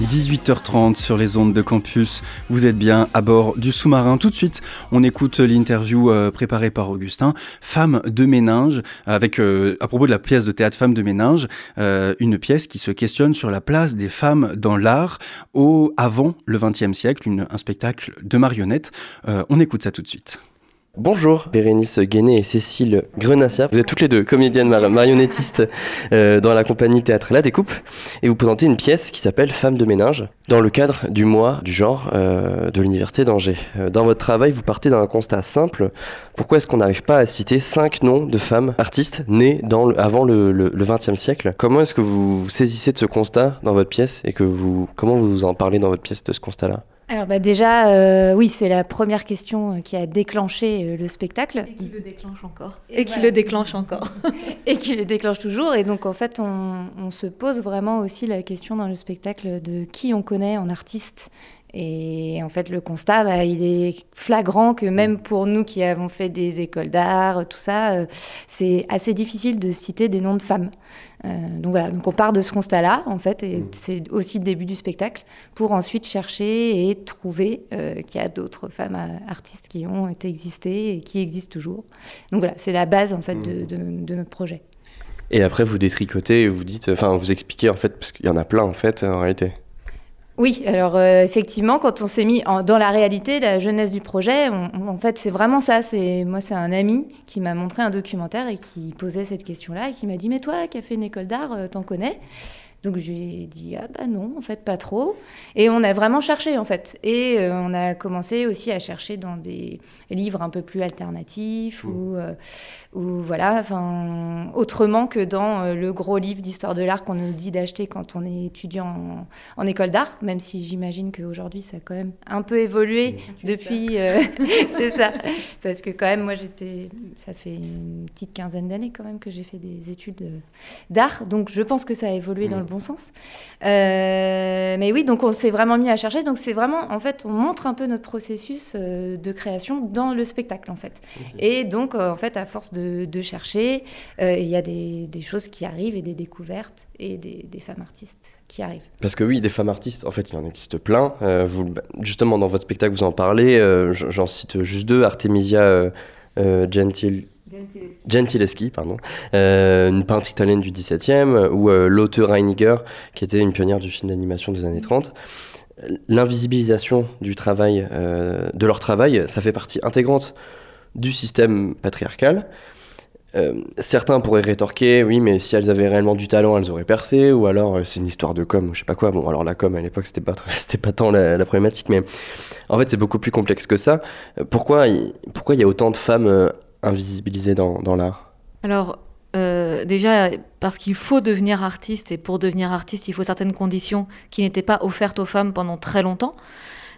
S3: 18h30 sur les ondes de campus. Vous êtes bien à bord du sous-marin. Tout de suite, on écoute l'interview euh, préparée par Augustin, Femme de ménage, avec euh, à propos de la pièce de théâtre Femme de ménage, euh, une pièce qui se questionne sur la place des femmes dans l'art au avant le XXe siècle, un spectacle de marionnettes. On écoute ça tout de suite.
S8: Bonjour, Bérénice Guéné et Cécile Grenassia. Vous êtes toutes les deux comédiennes mar- marionnettistes euh, dans la compagnie théâtre La Découpe et vous présentez une pièce qui s'appelle Femme de ménage dans le cadre du mois du genre euh, de l'Université d'Angers. Euh, dans votre travail, vous partez d'un constat simple. Pourquoi est-ce qu'on n'arrive pas à citer cinq noms de femmes artistes nées le- avant le, 20e siècle? Comment est-ce que vous saisissez de ce constat dans votre pièce et que vous, comment vous en parlez dans votre pièce de ce constat-là?
S9: Alors bah déjà, euh, oui, c'est la première question euh, qui a déclenché euh, le spectacle.
S10: Et qui le déclenche encore.
S9: Et
S10: Et, qui le déclenche encore. <laughs>
S9: et qui le déclenche toujours. Et donc, en fait, on, on se pose vraiment aussi la question dans le spectacle de qui on connaît en artiste. Et en fait, le constat, bah, il est flagrant que même pour nous qui avons fait des écoles d'art, tout ça, euh, c'est assez difficile de citer des noms de femmes. Euh, donc voilà, donc on part de ce constat-là, en fait, et c'est aussi le début du spectacle, pour ensuite chercher et trouver euh, qu'il y a d'autres femmes euh, artistes qui ont été existées et qui existent toujours. Donc voilà, c'est la base, en fait, de, de- de notre projet.
S8: Et après, vous détricotez vous dites, enfin, vous expliquez en fait, parce qu'il y en a plein en fait en réalité.
S9: Oui, alors euh, effectivement, quand on s'est mis dans la réalité, la jeunesse du projet, en fait, c'est vraiment ça. C'est moi, c'est un ami qui m'a montré un documentaire et qui posait cette question-là et qui m'a dit "Mais toi, qui as fait une école d'art, euh, t'en connais? Donc je lui ai dit "Ah bah non, en fait, pas trop." Et on a vraiment cherché en fait, et euh, on a commencé aussi à chercher dans des livres un peu plus alternatifs ou euh, ou voilà, enfin autrement que dans euh, le gros livre d'histoire de l'art qu'on nous dit d'acheter quand on est étudiant en, en école d'art, même si j'imagine qu'aujourd'hui ça a quand même un peu évolué depuis. euh, <laughs> <laughs> c'est ça, parce que quand même moi j'étais, ça fait une petite quinzaine d'années quand même que j'ai fait des études d'art, donc je pense que ça a évolué dans le bon sens. Euh, mais oui, donc on s'est vraiment mis à chercher, donc c'est vraiment en fait on montre un peu notre processus euh, de création dans le spectacle en fait. Et donc, euh, en fait, à force de, de chercher, euh, il y a des, des choses qui arrivent et des découvertes et des, des femmes artistes qui arrivent.
S8: Parce que oui, des femmes artistes, en fait, il y en existe plein. Euh, vous, justement, dans votre spectacle, vous en parlez. J'en cite juste deux. Artemisia euh, Gentil- Gentileschi, pardon, euh, une peintre italienne du XVIIe, ou euh, Lotte Reiniger, qui était une pionnière du film d'animation des années 30. L'invisibilisation du travail, euh, de leur travail, ça fait partie intégrante du système patriarcal. Euh, certains pourraient rétorquer, oui, mais si elles avaient réellement du talent, elles auraient percé, ou alors c'est une histoire de com, je sais pas quoi. Bon, alors la com à l'époque, c'était pas, <laughs> pas tant la, la problématique, mais en fait, c'est beaucoup plus complexe que ça. Pourquoi pourquoi il y a autant de femmes invisibilisées dans, dans l'art
S10: Alors, euh, déjà, parce qu'il faut devenir artiste, et pour devenir artiste, il faut certaines conditions qui n'étaient pas offertes aux femmes pendant très longtemps.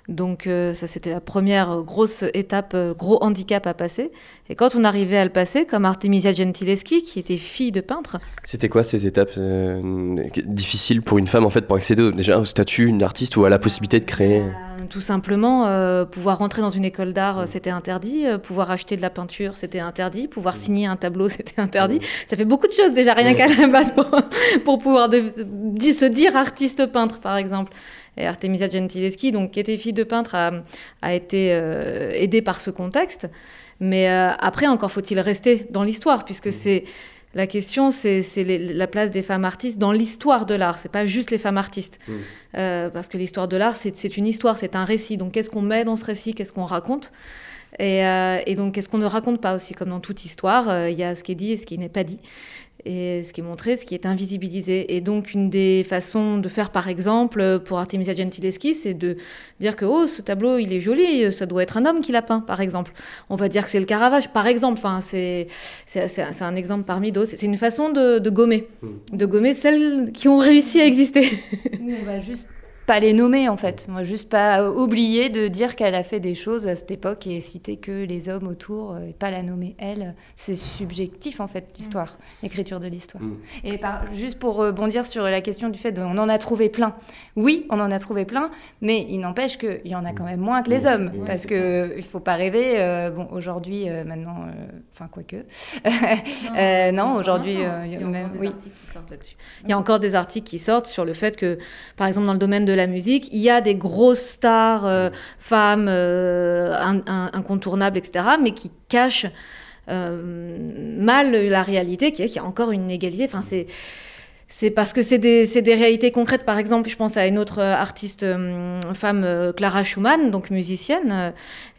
S10: Donc euh, ça, c'était la première grosse étape, euh, gros handicap à passer. Et quand on arrivait à le passer, comme Artemisia Gentileschi, qui était fille de peintre,
S8: C'était quoi ces étapes euh, difficiles pour une femme, en fait, pour accéder déjà au statut d'artiste ou à la possibilité de créer
S10: Tout simplement, euh, pouvoir rentrer dans une école d'art, euh, c'était interdit. Euh, pouvoir acheter de la peinture, c'était interdit. Pouvoir signer un tableau, <laughs> c'était interdit. Ça fait beaucoup de choses déjà, rien qu'à la base pour, pour pouvoir de- se dire artiste peintre, par exemple. Et Artemisia Gentileschi, donc, qui était fille de peintre, a, a été euh, aidée par ce contexte. Mais euh, après, encore faut-il rester dans l'histoire, puisque c'est La question, c'est la place des femmes artistes dans l'histoire de l'art. C'est pas juste les femmes artistes.
S8: Mm.
S10: Euh, parce que l'histoire de l'art, c'est une histoire, c'est un récit. Donc, qu'est-ce qu'on met dans ce récit? Qu'est-ce qu'on raconte? Et, euh, et donc, qu'est-ce qu'on ne raconte pas aussi? Comme dans toute histoire, euh, il y a ce qui est dit et ce qui n'est pas dit. Et ce qui est montré, ce qui est invisibilisé. Et donc, une des façons de faire, par exemple, pour Artemisia Gentileschi, c'est de dire que oh, ce tableau, il est joli, ça doit être un homme qui l'a peint, par exemple. On va dire que c'est le Caravage, par exemple. Enfin, c'est c'est c'est un c'est un exemple parmi d'autres. C'est une façon de, de gommer, de gommer celles qui ont réussi à exister.
S9: Oui, on va juste pas les nommer en fait. Juste pas oublier de dire qu'elle a fait des choses à cette époque et citer que les hommes autour euh, et pas la nommer elle. C'est subjectif en fait l'histoire, l'écriture de l'histoire.
S8: Mm.
S9: Et par- juste pour rebondir sur la question du fait de, on en a trouvé plein. Oui, on en a trouvé plein, mais il n'empêche qu'il y en a quand même moins que les
S8: Mm.
S9: hommes. Parce que il faut pas rêver. euh, bon, aujourd'hui, euh, maintenant, euh, enfin, quoique. <laughs> Euh, non, aujourd'hui, euh,
S10: il y a
S9: même-
S10: encore des
S9: oui.
S10: articles qui sortent là-dessus. Il y a encore des articles qui sortent sur le fait que, par exemple, dans le domaine de la musique, il y a des grosses stars, euh, femmes euh, in- in- incontournables, etc., mais qui cachent euh, mal la réalité, qui est qu'il y a encore une inégalité. Enfin, c'est c'est parce que c'est des, réalités concrètes. Par exemple, je pense à une autre euh, artiste euh, femme, euh, Clara Schumann, donc musicienne.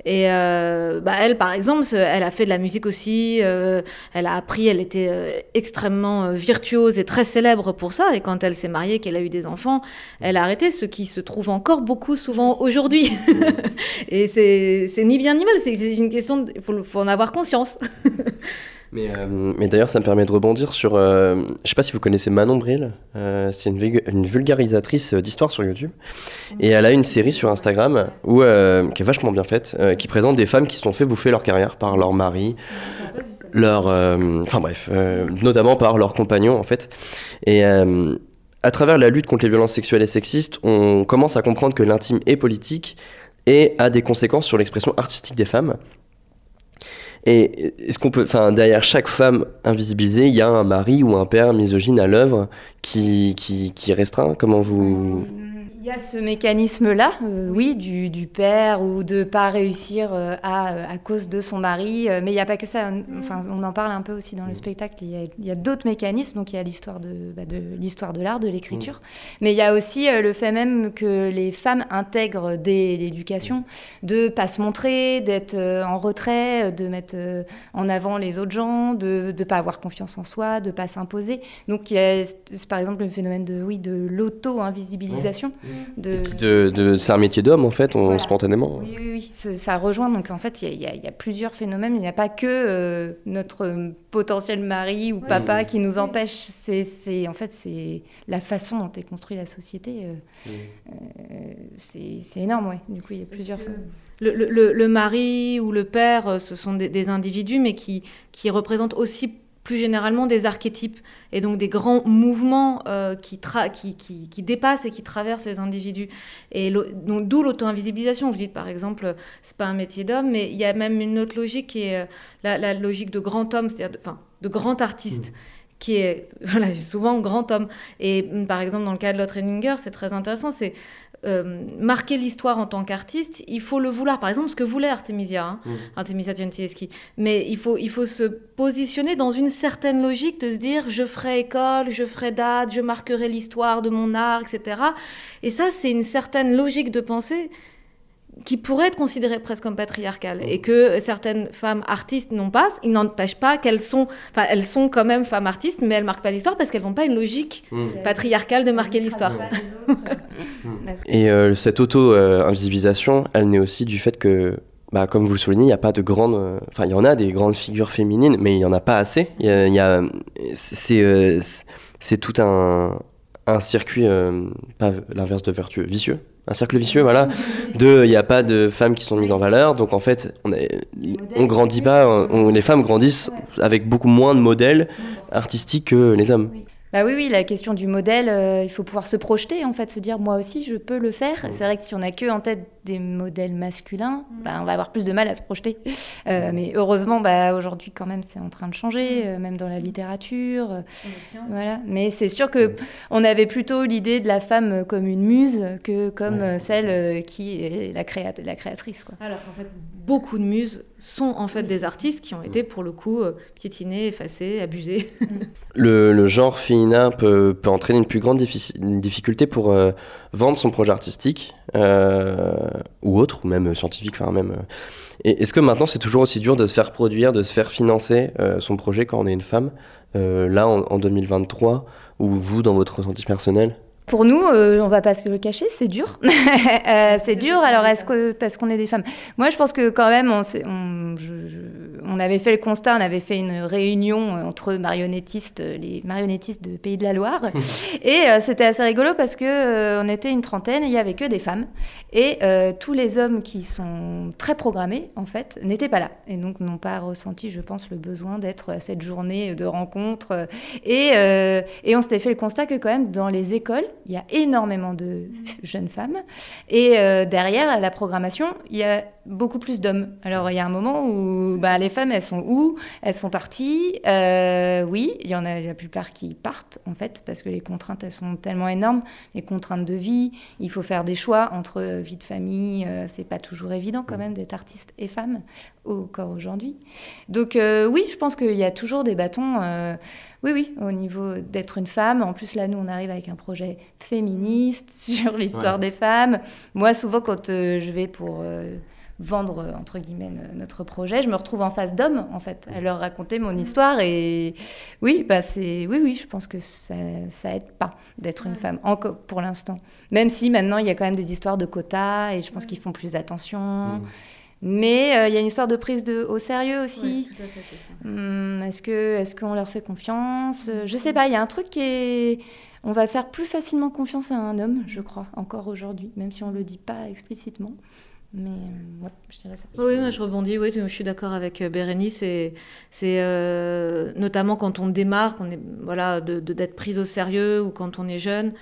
S10: et bah, elle, par exemple, elle a fait de la musique aussi. elle a appris, elle était extrêmement virtuose et très célèbre pour ça. Et quand elle s'est mariée, qu'elle a eu des enfants, elle a arrêté, ce qui se trouve encore beaucoup souvent aujourd'hui. <laughs> et c'est ni bien ni mal, c'est une question, il faut en avoir conscience. <laughs>
S8: Mais, euh, mais d'ailleurs, ça me permet de rebondir sur. euh, je sais pas si vous connaissez Manon Bril. euh, c'est une, vulga- une vulgarisatrice d'histoire sur YouTube. Et elle a une série sur Instagram euh, qui est vachement bien faite, qui présente des femmes qui se sont fait bouffer leur carrière par leur mari, leur. Enfin bref, notamment par leurs compagnons en fait. Et. à travers la lutte contre les violences sexuelles et sexistes, on commence à comprendre que l'intime est politique et a des conséquences sur l'expression artistique des femmes. Et est-ce qu'on peut, enfin, derrière chaque femme invisibilisée, il y a un mari ou un père misogyne à l'œuvre qui, qui, qui restreint? Comment vous.
S9: Il y a ce mécanisme-là, euh, oui, du, du père ou de pas réussir euh, à, euh, à cause de son mari, euh, mais il n'y a pas que ça. Enfin, on en parle un peu aussi dans le spectacle. Il y a, d'autres mécanismes. Donc il y a l'histoire de, bah, de l'histoire de l'art, de l'écriture, mais il y a aussi euh, le fait même que les femmes intègrent dès l'éducation de pas se montrer, d'être euh, en retrait, de mettre euh, en avant les autres gens, de ne pas avoir confiance en soi, de pas s'imposer. Donc il y a par exemple le phénomène de oui de l'auto-invisibilisation. De...
S8: De, de- c'est un métier d'homme en fait, on,
S9: Voilà.
S8: spontanément.
S9: Oui, oui, oui, ça- rejoint. Donc en fait, il y a- y, y plusieurs phénomènes. Il n'y a pas que euh, notre euh, potentiel mari ou papa qui nous empêche. C'est, c'est- en fait, c'est la façon dont est construite la société. euh, euh, c'est, c'est énorme, ouais. Du coup, il y a plusieurs.
S10: Le, le- le- le mari ou le père, ce sont des, des individus, mais qui, qui représentent aussi plus généralement des archétypes et donc des grands mouvements euh, qui, qui, qui, qui dépassent et qui traversent les individus. Et donc, d'où l'auto-invisibilisation. Vous dites par exemple, c'est pas un métier d'homme, mais il y a même une autre logique qui est euh, la, la logique de grand homme, c'est-à-dire de, de grand artiste. qui est <laughs> voilà, souvent grand homme. Et mm, par exemple, dans le cas de Lotte Renninger, c'est très intéressant, c'est euh, marquer l'histoire en tant qu'artiste, il faut le vouloir. Par exemple, ce que voulait Artemisia, hein,
S8: Mm.
S10: Artemisia Gentileschi. Mais il faut, il faut se positionner dans une certaine logique de se dire je ferai école, je ferai date, je marquerai l'histoire de mon art, etc. Et ça, c'est une certaine logique de pensée qui pourrait être considérée presque comme patriarcale et que certaines femmes artistes n'ont pas, il n'empêche pas qu'elles sont, enfin elles sont quand même femmes artistes, mais elles marquent pas l'histoire parce qu'elles n'ont pas une logique
S8: Mm.
S10: patriarcale de marquer l'histoire.
S8: Et euh, cette auto-invisibilisation, elle naît aussi du fait que, bah, comme vous le soulignez, il n'y a pas de grandes. Enfin, il y en a des grandes figures féminines, mais il n'y en a pas assez. Y a, y a- c'est, euh, c'est- c'est tout un, un circuit, euh, pas l'inverse de vertueux, vicieux. Un cercle vicieux, voilà. <laughs> De, il n'y a pas de femmes qui sont mises en valeur, donc en fait, on, est, on grandit pas. on- les femmes grandissent avec beaucoup moins de modèles artistiques que les hommes.
S9: Bah oui, oui, la question du modèle, euh, il faut pouvoir se projeter, en fait, se dire moi aussi je peux le faire. C'est vrai que si on a que en tête des modèles masculins, bah, on va avoir plus de mal à se projeter. Euh, mais heureusement, bah, aujourd'hui quand même, c'est en train de changer, euh, même dans la littérature. voilà. Mais c'est sûr que on avait plutôt l'idée de la femme comme une muse que comme celle qui est la, créat- la créatrice. Quoi.
S10: Alors qu'en fait, beaucoup de muses sont en fait des artistes qui ont été pour le coup euh, piétinés, effacés, abusés. <laughs>
S8: Le, le genre féminin peut, peut entraîner une plus grande une difficulté pour euh, vendre son projet artistique euh, ou autre, ou même scientifique. Enfin, même, euh. Et Est-ce que maintenant c'est toujours aussi dur de se faire produire, de se faire financer euh, son projet quand on est une femme euh, Là, en, en 2023, ou vous, dans votre ressenti personnel?
S9: Pour nous, euh, on va pas se le cacher, c'est dur. <laughs> Euh, c'est dur. Alors, est-ce que parce qu'on est des femmes? Moi, je pense que quand même, on, s'est- on, je- je- on avait fait le constat, on avait fait une réunion entre marionnettistes, euh, les marionnettistes de Pays de la Loire, <laughs> et euh, c'était assez rigolo parce que on était une trentaine, il y avait que des femmes, et tous les hommes qui sont très programmés, en fait, n'étaient pas là, et donc n'ont pas ressenti, je pense, le besoin d'être à cette journée de rencontre. Et, et on s'était fait le constat que quand même dans les écoles, il y a énormément de jeunes femmes. Et euh, derrière, à la programmation, il y a beaucoup plus d'hommes. Alors il y a un moment où bah, les femmes, elles sont où? Elles sont parties. Euh, oui, il y en a la plupart qui partent, en fait, parce que les contraintes, elles sont tellement énormes. Les contraintes de vie, il faut faire des choix entre vie de famille. euh, c'est pas toujours évident quand même d'être artiste et femme, encore aujourd'hui. Donc euh, oui, je pense qu'il y a toujours des bâtons. euh, oui, oui, au niveau d'être une femme. En plus, là, nous, on arrive avec un projet féministe <laughs> sur l'histoire
S8: Ouais.
S9: des femmes. Moi, souvent, quand euh, je vais pour euh, vendre, entre guillemets, no- notre projet, je me retrouve en face d'hommes, en fait, à leur raconter mon histoire. Et oui, bah, c'est... oui, oui, je pense que ça, ça aide pas d'être une femme, encore pour l'instant. Même si maintenant, il y a quand même des histoires de quotas et je pense qu'ils font plus attention. Mais euh, il y a une histoire de prise de, au sérieux aussi. Hum, est-ce que est-ce qu'on leur fait confiance? Euh, Je sais pas. Il y a un truc qui est. On va faire plus facilement confiance à un homme, je crois, encore aujourd'hui, même si on le dit pas explicitement. Mais euh, ouais, je dirais ça.
S10: Oui, moi je rebondis, oui, je suis d'accord avec Bérénice. C'est, euh, notamment quand on démarre, qu'on est, voilà, de, de- d'être prise au sérieux ou quand on est jeune.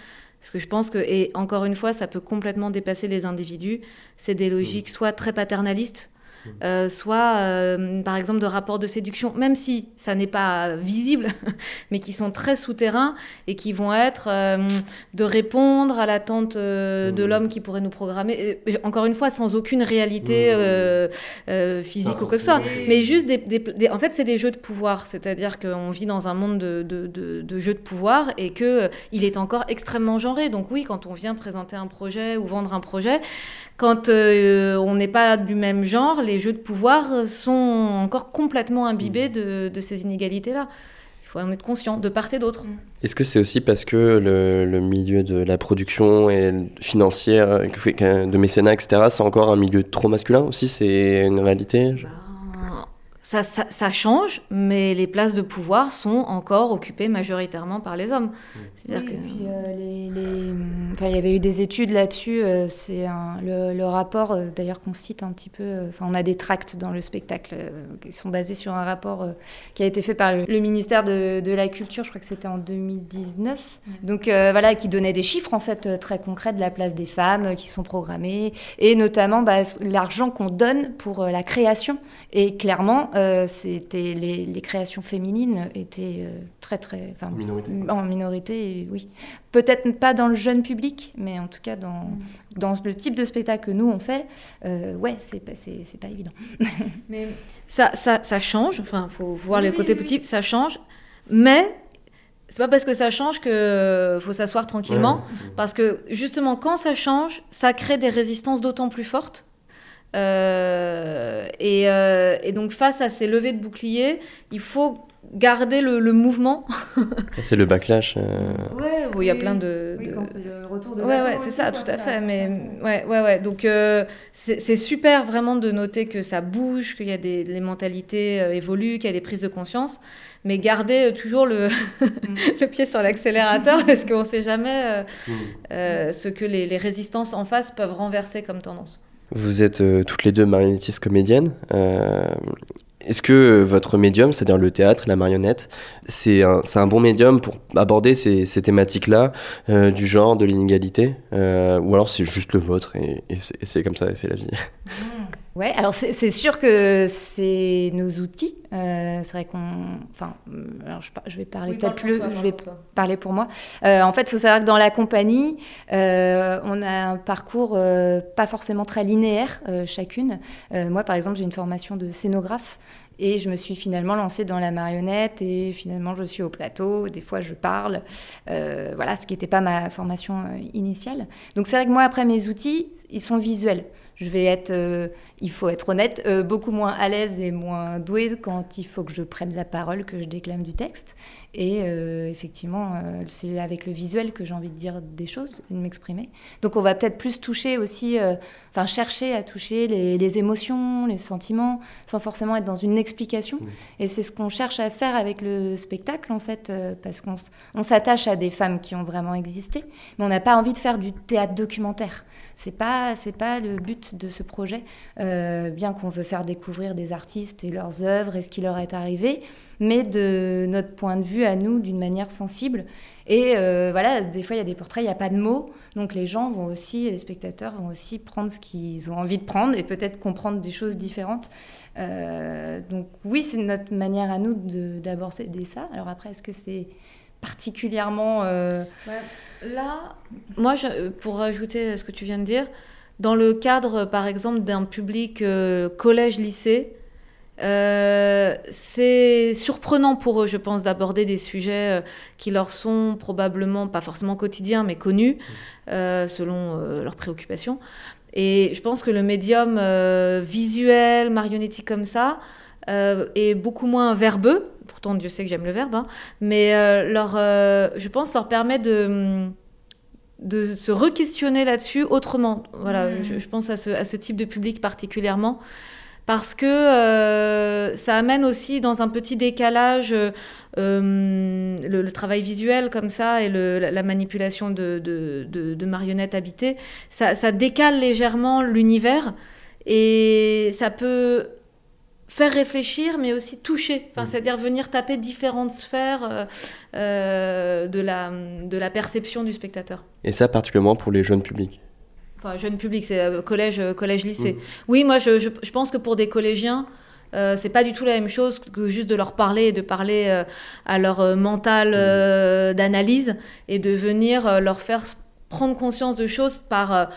S10: Parce que je pense que, et encore une fois, ça peut complètement dépasser les individus. C'est des logiques soit très paternalistes, euh, soit euh, par exemple de rapports de séduction, même si ça n'est pas visible, <laughs> mais qui sont très souterrains et qui vont être euh, de répondre à l'attente de l'homme qui pourrait nous programmer. Et, encore une fois, sans aucune réalité euh, physique ou quoi que ce soit, mais juste des, des- des- en fait, c'est des jeux de pouvoir, c'est-à-dire qu'on vit dans un monde de, de- de- de jeux de pouvoir et que euh, il est encore extrêmement genré. Donc oui, quand on vient présenter un projet ou vendre un projet, quand euh, on n'est pas du même genre, les jeux de pouvoir sont encore complètement imbibés de, de ces inégalités-là. Il faut en être conscient, de part et d'autre.
S8: Est-ce que c'est aussi parce que le, le milieu de la production et financière, de mécénat, etc., c'est encore un milieu trop masculin aussi C'est une réalité je-
S10: Ça, ça, ça change, mais les places de pouvoir sont encore occupées majoritairement par les hommes. C'est-à-dire
S9: Oui,
S10: que...
S9: et puis, euh, les- les- enfin, il y avait eu des études là-dessus. euh, c'est un- le, le rapport, euh, d'ailleurs, qu'on cite un petit peu. euh, Enfin, on a des tracts dans le spectacle euh, qui sont basés sur un rapport euh, qui a été fait par le, le ministère de, de la Culture. Je crois que c'était en 2019. Donc euh, voilà, qui donnait des chiffres en fait très concrets de la place des femmes euh, qui sont programmées et notamment bah, l'argent qu'on donne pour euh, la création. Et clairement, euh, c'était les, les créations féminines étaient euh, très très enfin,
S8: Minorité.
S9: en minorité, oui. Peut-être pas dans le jeune public, mais en tout cas dans, dans le type de spectacle que nous on fait, euh, ouais, c'est pas, c'est, c'est pas évident. <laughs>
S10: Mais ça, ça, ça change, enfin, faut voir
S9: Oui,
S10: les
S9: oui,
S10: côtés
S9: oui.
S10: positifs, ça change, mais c'est pas parce que ça change que faut s'asseoir tranquillement, parce que justement, quand ça change, ça crée des résistances d'autant plus fortes. Euh, et, euh, et donc, face à ces levées de boucliers, il faut garder le, le mouvement.
S8: C'est le backlash. euh,
S10: Ouais, où il y a plein de.
S9: Oui,
S10: de-
S9: quand c'est le retour de
S10: Ouais, ouais, c'est ça, tout à fait. Mais ouais, ouais, ouais. Donc euh, c'est super vraiment de noter que ça bouge, qu'il y a des les mentalités euh, évoluent, qu'il y a des prises de conscience, mais garder toujours le, <laughs> le pied sur l'accélérateur <laughs> parce qu'on ne sait jamais euh, euh, ce que les, les résistances en face peuvent renverser comme tendance.
S8: Vous êtes euh, toutes les deux marionnettistes comédiennes. euh, est-ce que votre médium, c'est-à-dire le théâtre, la marionnette, c'est un, bon médium pour aborder ces, thématiques-là, euh, du genre, de l'inégalité Ou alors c'est juste le vôtre et, c'est, comme ça, c'est la vie?
S9: Ouais, alors c'est sûr que c'est nos outils. Euh, c'est vrai qu'on. Enfin, euh, alors je, vais parler
S10: Oui,
S9: peut-être plus.
S10: toi,
S9: je vais
S10: pour
S9: parler pour moi. Euh, en fait, il faut savoir que dans la compagnie, euh, on a un parcours pas forcément très linéaire chacune. Moi, par exemple, j'ai une formation de scénographe. Et je me suis finalement lancée dans la marionnette et finalement je suis au plateau, des fois je parle, voilà, ce qui n'était pas ma formation initiale. Donc c'est vrai que moi après mes outils, ils sont visuels. Je vais être, euh, il faut être honnête, euh, beaucoup moins à l'aise et moins douée quand il faut que je prenne la parole, que je déclame du texte. Et euh, effectivement, euh, c'est avec le visuel que j'ai envie de dire des choses de m'exprimer. Donc on va peut-être plus toucher aussi, euh, enfin chercher à toucher les, les émotions, les sentiments, sans forcément être dans une explication. Et c'est ce qu'on cherche à faire avec le spectacle, en fait, parce qu'on on s'attache à des femmes qui ont vraiment existé, mais on n'a pas envie de faire du théâtre documentaire. C'est pas, c'est pas le but de ce projet, bien qu'on veut faire découvrir des artistes et leurs œuvres et ce qui leur est arrivé, mais de notre point de vue à nous, d'une manière sensible. Et euh, voilà, des fois il y a des portraits, il n'y a pas de mots, donc les gens vont aussi, les spectateurs vont aussi prendre ce qu'ils ont envie de prendre et peut-être comprendre des choses différentes. Euh, donc oui, c'est notre manière à nous de- d'aborder ça. Alors après, est-ce que c'est particulièrement... euh,
S10: Là, moi, pour ajouter à ce que tu viens de dire, dans le cadre, par exemple, d'un public collège-lycée, euh, c'est surprenant pour eux, je pense, d'aborder des sujets euh, qui leur sont probablement pas forcément quotidiens, mais connus, euh, selon leurs préoccupations. Et je pense que le médium visuel, marionnettique comme ça, est beaucoup moins verbeux. Pourtant, Dieu sait que j'aime le verbe, hein. mais leur, je pense, leur permet de de se re-questionner là-dessus autrement. Voilà,
S9: Mm.
S10: je, je pense à ce, à ce type de public particulièrement. Parce que euh, ça amène aussi dans un petit décalage euh, le, le travail visuel comme ça et le- la, la manipulation de, de- de- de marionnettes habitées. Ça, ça décale légèrement l'univers et ça peut faire réfléchir, mais aussi toucher. Enfin, C'est-à-dire venir taper différentes sphères euh, euh, de, la, de la perception du spectateur.
S8: Et ça, particulièrement pour les jeunes publics.
S10: Enfin, jeune public, c'est euh, collège, euh, collège, lycée. Oui, moi, je, je- je pense que pour des collégiens, euh, c'est pas du tout la même chose que juste de leur parler et de parler euh, à leur euh, mental d'analyse et de venir leur faire prendre conscience de choses par,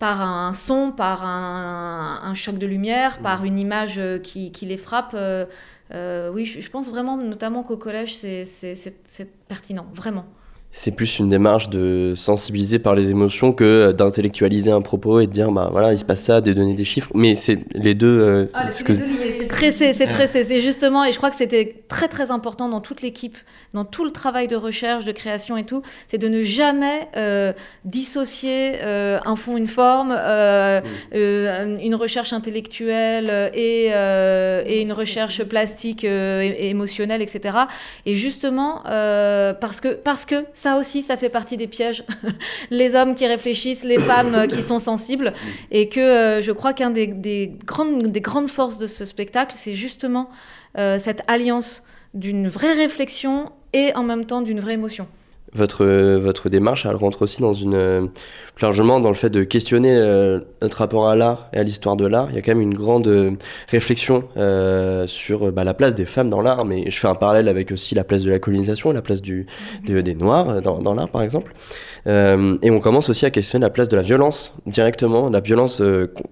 S10: par un son, par un, un choc de lumière, par une image qui, qui les frappe. oui, je, je pense vraiment, notamment qu'au collège, c'est pertinent, vraiment.
S8: C'est plus une démarche de sensibiliser par les émotions que d'intellectualiser un propos et de dire, bah voilà, il se passe ça, de donner des chiffres. Mais c'est les deux. euh, que-
S10: C'est tressé, c'est tressé. C'est justement, et je crois que c'était très très important dans toute l'équipe, dans tout le travail de recherche, de création et tout, c'est de ne jamais euh, dissocier euh, un fond, une forme, euh, euh, une recherche intellectuelle euh, et, euh, et une recherche plastique euh, et, et émotionnelle, etc. Et justement, euh, parce, que, parce que ça aussi, ça fait partie des pièges. <laughs> les hommes qui réfléchissent, les femmes euh, qui sont sensibles, et que euh, je crois qu'un des, des grandes, des grandes forces de ce spectacle, c'est justement euh, cette alliance d'une vraie réflexion et en même temps d'une vraie émotion.
S8: Votre, votre démarche, elle rentre aussi dans une, euh, plus largement dans le fait de questionner euh, notre rapport à l'art et à l'histoire de l'art. Il y a quand même une grande euh, réflexion euh, sur bah, la place des femmes dans l'art, mais je fais un parallèle avec aussi la place de la colonisation, la place du, de- des Noirs dans, dans l'art, par exemple. Et on commence aussi à questionner la place de la violence directement, la violence con-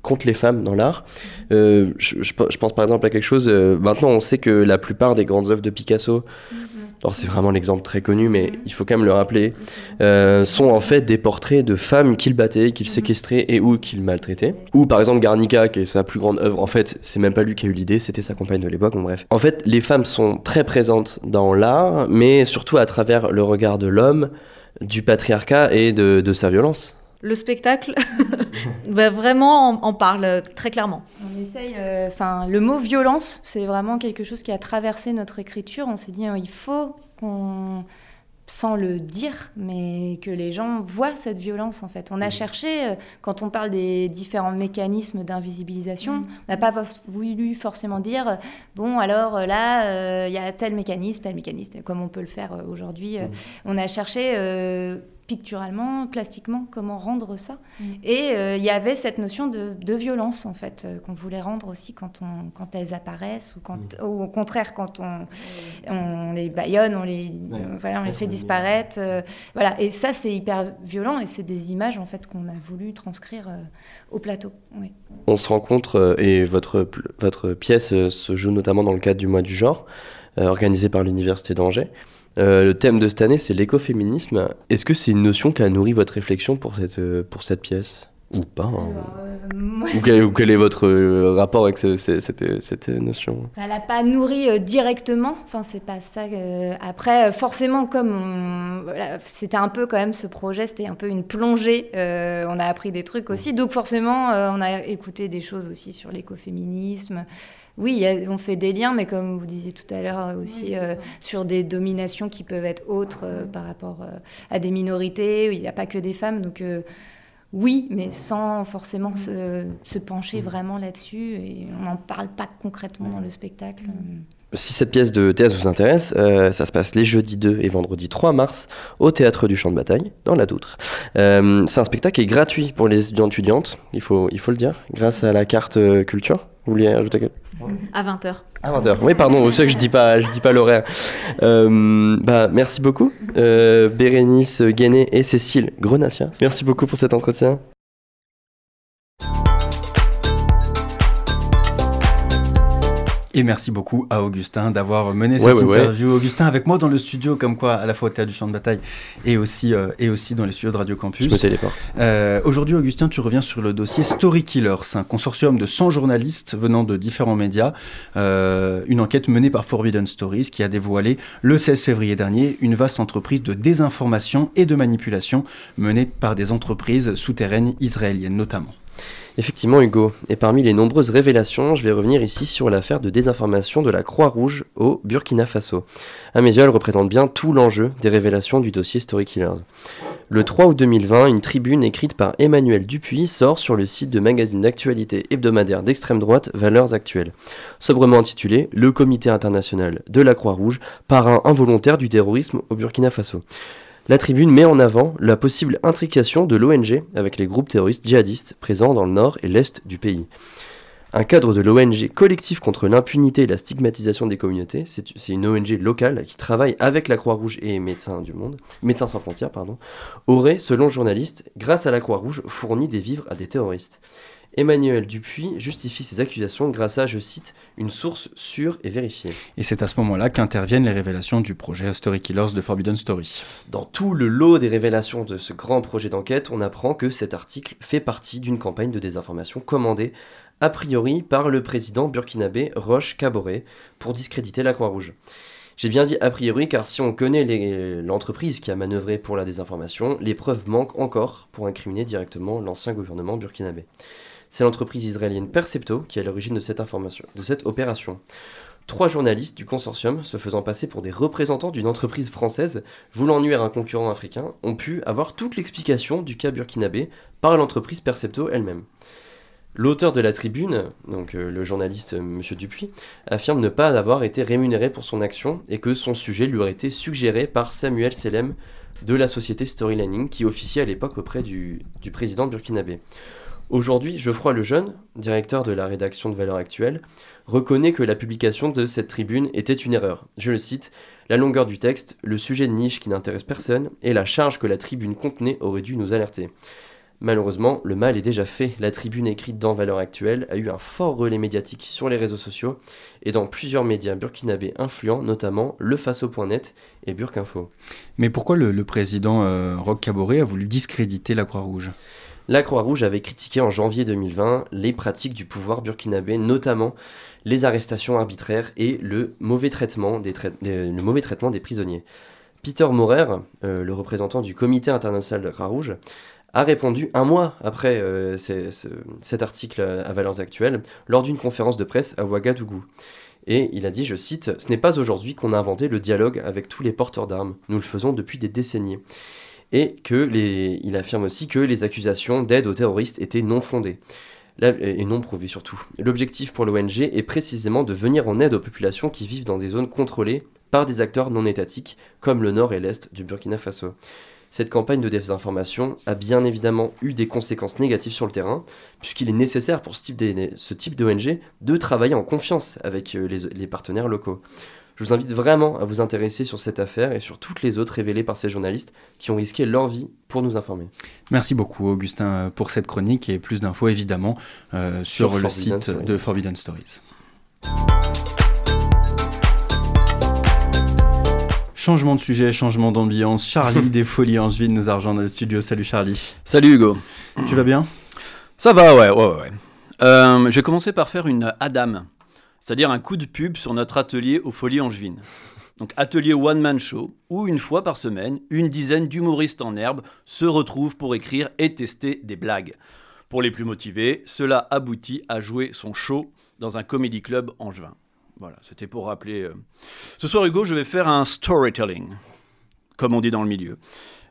S8: contre les femmes dans l'art. Euh, je, je pe- je pense par exemple à quelque chose, maintenant on sait que la plupart des grandes œuvres de Picasso, alors c'est vraiment l'exemple très connu, mais il faut quand même le rappeler, euh, sont en fait des portraits de femmes qu'il battait, qu'il séquestrait et ou qu'il maltraitait. Ou par exemple Garnica, qui est sa plus grande œuvre, en fait c'est même pas lui qui a eu l'idée, c'était sa compagne de l'époque, bon bref. En fait les femmes sont très présentes dans l'art, mais surtout à travers le regard de l'homme, du patriarcat et de, de sa violence.
S10: Le spectacle, <laughs> bah, vraiment, on, on parle très clairement.
S9: On essaye, euh, enfin, le mot violence, c'est vraiment quelque chose qui a traversé notre écriture. On s'est dit, euh, il faut qu'on. sans le dire, mais que les gens voient cette violence en fait. On a cherché, euh, quand on parle des différents mécanismes d'invisibilisation, on n'a pas voulu forcément dire, bon alors euh, là, il y a tel mécanisme, tel mécanisme, comme on peut le faire aujourd'hui. On a cherché picturalement, plastiquement, comment rendre ça. Mm. Et euh, il y avait cette notion de, violence, en fait, euh, qu'on voulait rendre aussi quand, on, quand elles apparaissent, ou, quand, mm. au contraire, quand on, on les baillonne, on les, voilà, on les fait disparaître. Euh, voilà. Et ça, c'est hyper violent, et c'est des images, en fait, qu'on a voulu transcrire au plateau. Oui.
S8: On se rencontre, et votre, votre pièce se joue notamment dans le cadre du mois du genre, organisé par l'Université d'Angers. Euh, le thème de cette année, c'est l'écoféminisme. Est-ce que c'est une notion qui a nourri votre réflexion pour cette, euh, pour cette pièce? Ou pas hein euh, ou, quel, est votre rapport avec cette, notion?
S9: Ça l'a pas nourri directement. Enfin, c'est pas ça. Après, forcément, comme c'était un peu quand même ce projet, c'était un peu une plongée. on a appris des trucs aussi. Donc, forcément, on a écouté des choses aussi sur l'écoféminisme oui, on fait des liens, mais comme vous disiez tout à l'heure aussi, euh, sur des dominations qui peuvent être autres euh, par rapport euh, à des minorités, où il n'y a pas que des femmes. Donc oui, mais sans forcément se, pencher vraiment là-dessus, et on n'en parle pas concrètement dans le spectacle.
S8: Si cette pièce de théâtre vous intéresse, ça se passe les jeudis 2 et vendredi 3 mars au Théâtre du Champ de Bataille, dans la Doutre. c'est un spectacle qui est gratuit pour les étudiants étudiantes, il faut, il faut le dire, grâce à la carte culture. Vous vouliez ajouter quelque
S10: À 20h.
S8: À 20h. Oui, pardon, c'est que je dis pas, je dis pas l'horaire. Euh, bah, merci beaucoup, euh, Bérénice Guéné et Cécile Grenassia. Merci beaucoup pour cet entretien.
S3: Et merci beaucoup à Augustin d'avoir mené cette interview. Augustin avec moi dans le studio, comme quoi à la fois au théâtre du champ de bataille et aussi, euh, et aussi dans les studios de Radio Campus.
S8: Je me téléporte.
S3: Euh, Aujourd'hui, Augustin, tu reviens sur le dossier Story Killers, un consortium de 100 journalistes venant de différents médias. Euh, une enquête menée par Forbidden Stories qui a dévoilé le 16 février dernier une vaste entreprise de désinformation et de manipulation menée par des entreprises souterraines israéliennes notamment.
S8: Effectivement, Hugo. Et parmi les nombreuses révélations, je vais revenir ici sur l'affaire de désinformation de la Croix-Rouge au Burkina Faso. À mes yeux, elle représente bien tout l'enjeu des révélations du dossier Story Killers. Le 3 août 2020, une tribune écrite par Emmanuel Dupuis sort sur le site de magazine d'actualité hebdomadaire d'extrême droite Valeurs Actuelles, sobrement intitulé Le Comité international de la Croix-Rouge, parrain involontaire du terrorisme au Burkina Faso. La tribune met en avant la possible intrication de l'ONG avec les groupes terroristes djihadistes présents dans le nord et l'est du pays. Un cadre de l'ONG Collectif contre l'impunité et la stigmatisation des communautés, c'est une ONG locale qui travaille avec la Croix-Rouge et Médecins du Monde, Médecins sans frontières, aurait, selon le journaliste, grâce à la Croix-Rouge, fourni des vivres à des terroristes. Emmanuel Dupuis justifie ces accusations grâce à, je cite, une source sûre et vérifiée.
S3: Et c'est à ce moment-là qu'interviennent les révélations du projet Story Killers de Forbidden Story.
S8: Dans tout le lot des révélations de ce grand projet d'enquête, on apprend que cet article fait partie d'une campagne de désinformation commandée a priori par le président burkinabé Roche Kaboré pour discréditer la Croix-Rouge. J'ai bien dit a priori car si on connaît l'entreprise qui a manœuvré pour la désinformation, les preuves manquent encore pour incriminer directement l'ancien gouvernement burkinabé. C'est l'entreprise israélienne Percepto qui est à l'origine de cette opération. Trois journalistes du consortium, se faisant passer pour des représentants d'une entreprise française voulant nuire à un concurrent africain, ont pu avoir toute l'explication du cas burkinabé par l'entreprise Percepto elle-même. L'auteur de la tribune, donc euh, le journaliste euh, M. Dupuis, affirme ne pas avoir été rémunéré pour son action et que son sujet lui aurait été suggéré par Samuel Selem de la société Storylining qui officiait à l'époque auprès du président burkinabé. Aujourd'hui, Geoffroy Lejeune, directeur de la rédaction de Valeurs Actuelles, reconnaît que la publication de cette tribune était une erreur. Je le cite La longueur du texte, le sujet de niche qui n'intéresse personne et la charge que la tribune contenait auraient dû nous alerter. Malheureusement, le mal est déjà fait. La tribune écrite dans Valeurs Actuelles a eu un fort relais médiatique sur les réseaux sociaux et dans plusieurs médias burkinabés influents, notamment le Faso.net et Burkinfo.
S3: Mais pourquoi le, président euh, Roch Kaboré a voulu discréditer la Croix-Rouge?
S8: La Croix-Rouge avait critiqué en janvier 2020 les pratiques du pouvoir burkinabé, notamment les arrestations arbitraires et le mauvais traitement des, prisonniers. Peter Maurer, euh, le représentant du Comité international de la Croix-Rouge, a répondu un mois après euh, cet article à Valeurs Actuelles lors d'une conférence de presse à Ouagadougou. Et il a dit, je cite, Ce n'est pas aujourd'hui qu'on a inventé le dialogue avec tous les porteurs d'armes. Nous le faisons depuis des décennies. Et que les... il affirme aussi que les accusations d'aide aux terroristes étaient non fondées. et non prouvées surtout. L'objectif pour l'ONG est précisément de venir en aide aux populations qui vivent dans des zones contrôlées par des acteurs non étatiques, comme le nord et l'est du Burkina Faso. Cette campagne de désinformation a bien évidemment eu des conséquences négatives sur le terrain, puisqu'il est nécessaire pour ce type d'ONG de travailler en confiance avec euh, les, partenaires locaux. Je vous invite vraiment à vous intéresser sur cette affaire et sur toutes les autres révélées par ces journalistes qui ont risqué leur vie pour nous informer.
S3: Merci beaucoup Augustin pour cette chronique et plus d'infos évidemment euh, sur, le site de Forbidden Stories. Changement de sujet, changement d'ambiance. Charlie <laughs> des Folies Angevine nous a rejoint dans le studio. Salut Charlie.
S11: Salut Hugo.
S3: Tu vas bien?
S11: Ça va, ouais, ouais, ouais. Euh, je vais commencer par faire une Adam, c'est-à-dire un coup de pub sur notre atelier aux Folies Angevines. Donc atelier one-man show, où une fois par semaine, une dizaine d'humoristes en herbe se retrouvent pour écrire et tester des blagues. Pour les plus motivés, cela aboutit à jouer son show dans un comedy club angevin. Voilà, c'était pour rappeler. Euh. Ce soir, Hugo, je vais faire un storytelling, comme on dit dans le milieu.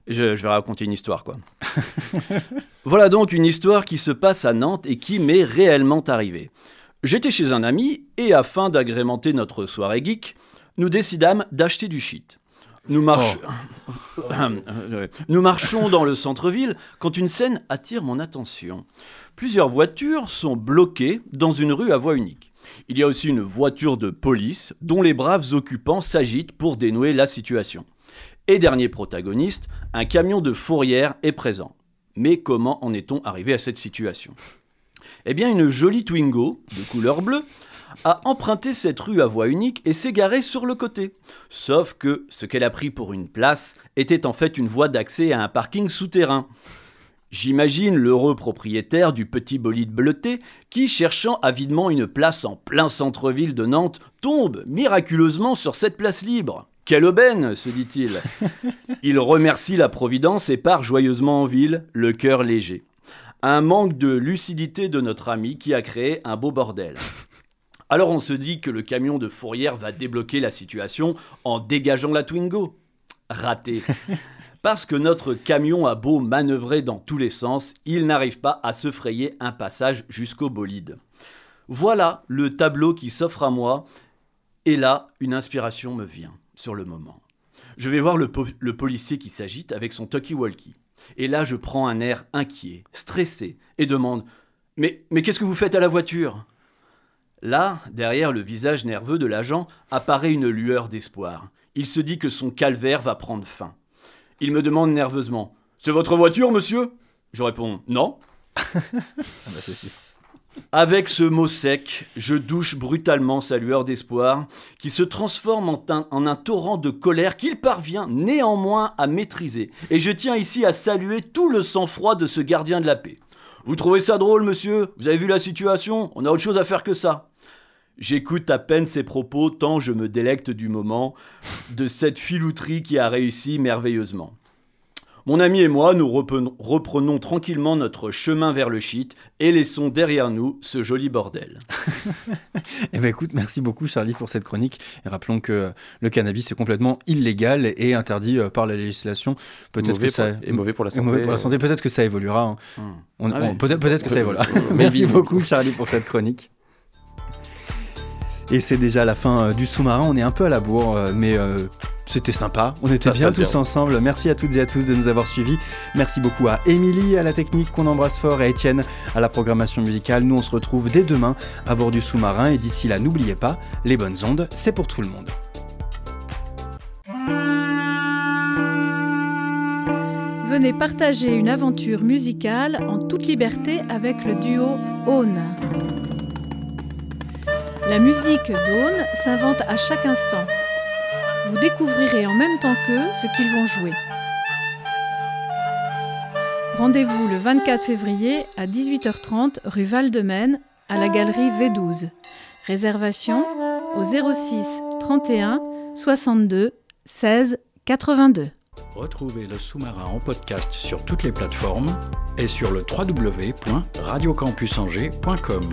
S11: Je, vais raconter une histoire, quoi. <laughs> voilà donc une histoire qui se passe à Nantes et qui m'est réellement arrivée. J'étais chez un ami et afin d'agrémenter notre soirée geek, nous décidâmes d'acheter du shit. Nous, oh. <coughs> nous marchons dans le centre-ville quand une scène attire mon attention. Plusieurs voitures sont bloquées dans une rue à voie unique. Il y a aussi une voiture de police dont les braves occupants s'agitent pour dénouer la situation. Et dernier protagoniste, un camion de fourrière est présent. Mais comment en est-on arrivé à cette situation? Eh bien, une jolie Twingo de couleur bleue a emprunté cette rue à voie unique et s'est garée sur le côté. Sauf que ce qu'elle a pris pour une place était en fait une voie d'accès à un parking souterrain. J'imagine l'heureux propriétaire du petit bolide bleuté qui, cherchant avidement une place en plein centre-ville de Nantes, tombe miraculeusement sur cette place libre. Quelle aubaine, se dit-il. <laughs> Il remercie la Providence et part joyeusement en ville, le cœur léger. Un manque de lucidité de notre ami qui a créé un beau bordel. <laughs> Alors on se dit que le camion de fourrière va débloquer la situation en dégageant la Twingo. Raté. <laughs> Parce que notre camion a beau manœuvrer dans tous les sens, il n'arrive pas à se frayer un passage jusqu'au bolide. Voilà le tableau qui s'offre à moi, et là, une inspiration me vient sur le moment. Je vais voir le, policier qui s'agite avec son talkie-walkie. Et là, je prends un air inquiet, stressé, et demande Mais, mais qu'est-ce que vous faites à la voiture? Là, derrière le visage nerveux de l'agent, apparaît une lueur d'espoir. Il se dit que son calvaire va prendre fin. Il me demande nerveusement C'est votre voiture, monsieur? Je réponds Non. <laughs> ah bah c'est sûr. Avec ce mot sec, je douche brutalement sa lueur d'espoir, qui se transforme en un, en un torrent de colère qu'il parvient néanmoins à maîtriser. Et je tiens ici à saluer tout le sang-froid de ce gardien de la paix. Vous trouvez ça drôle, monsieur? Vous avez vu la situation? On a autre chose à faire que ça. J'écoute à peine ses propos tant je me délecte du moment, de cette filouterie qui a réussi merveilleusement. Mon ami et moi, nous reprenons, tranquillement notre chemin vers le shit et laissons derrière nous ce joli bordel. <laughs>
S3: eh bien écoute, merci beaucoup Charlie pour cette chronique. Et rappelons que le cannabis est complètement illégal et interdit euh, par la législation.
S8: Peut-être que ça est
S3: mauvais pour la santé. Peut-être que ça évoluera. Hein. Hmm. Ah peut-être que ça évoluera. <laughs> merci beaucoup Charlie pour cette chronique. Et c'est déjà la fin euh, du sous-marin. On est un peu à la bourre, euh, mais euh, c'était sympa. On était bien tous ensemble. Merci à toutes et à tous de nous avoir suivis. Merci beaucoup à Émilie à la technique qu'on embrasse fort et à Étienne à la programmation musicale. Nous, on se retrouve dès demain à bord du sous-marin. Et d'ici là, n'oubliez pas, les bonnes ondes, c'est pour tout le monde.
S12: Venez partager une aventure musicale en toute liberté avec le duo Aune. La musique d'Aune s'invente à chaque instant. Vous découvrirez en même temps qu'eux ce qu'ils vont jouer. Rendez-vous le 24 février à 18h30 rue Val-de-Maine à la galerie V12. Réservation au 06 31 62 16 82.
S2: Retrouvez le sous-marin en podcast sur toutes les plateformes et sur le www.radiocampusangers.com.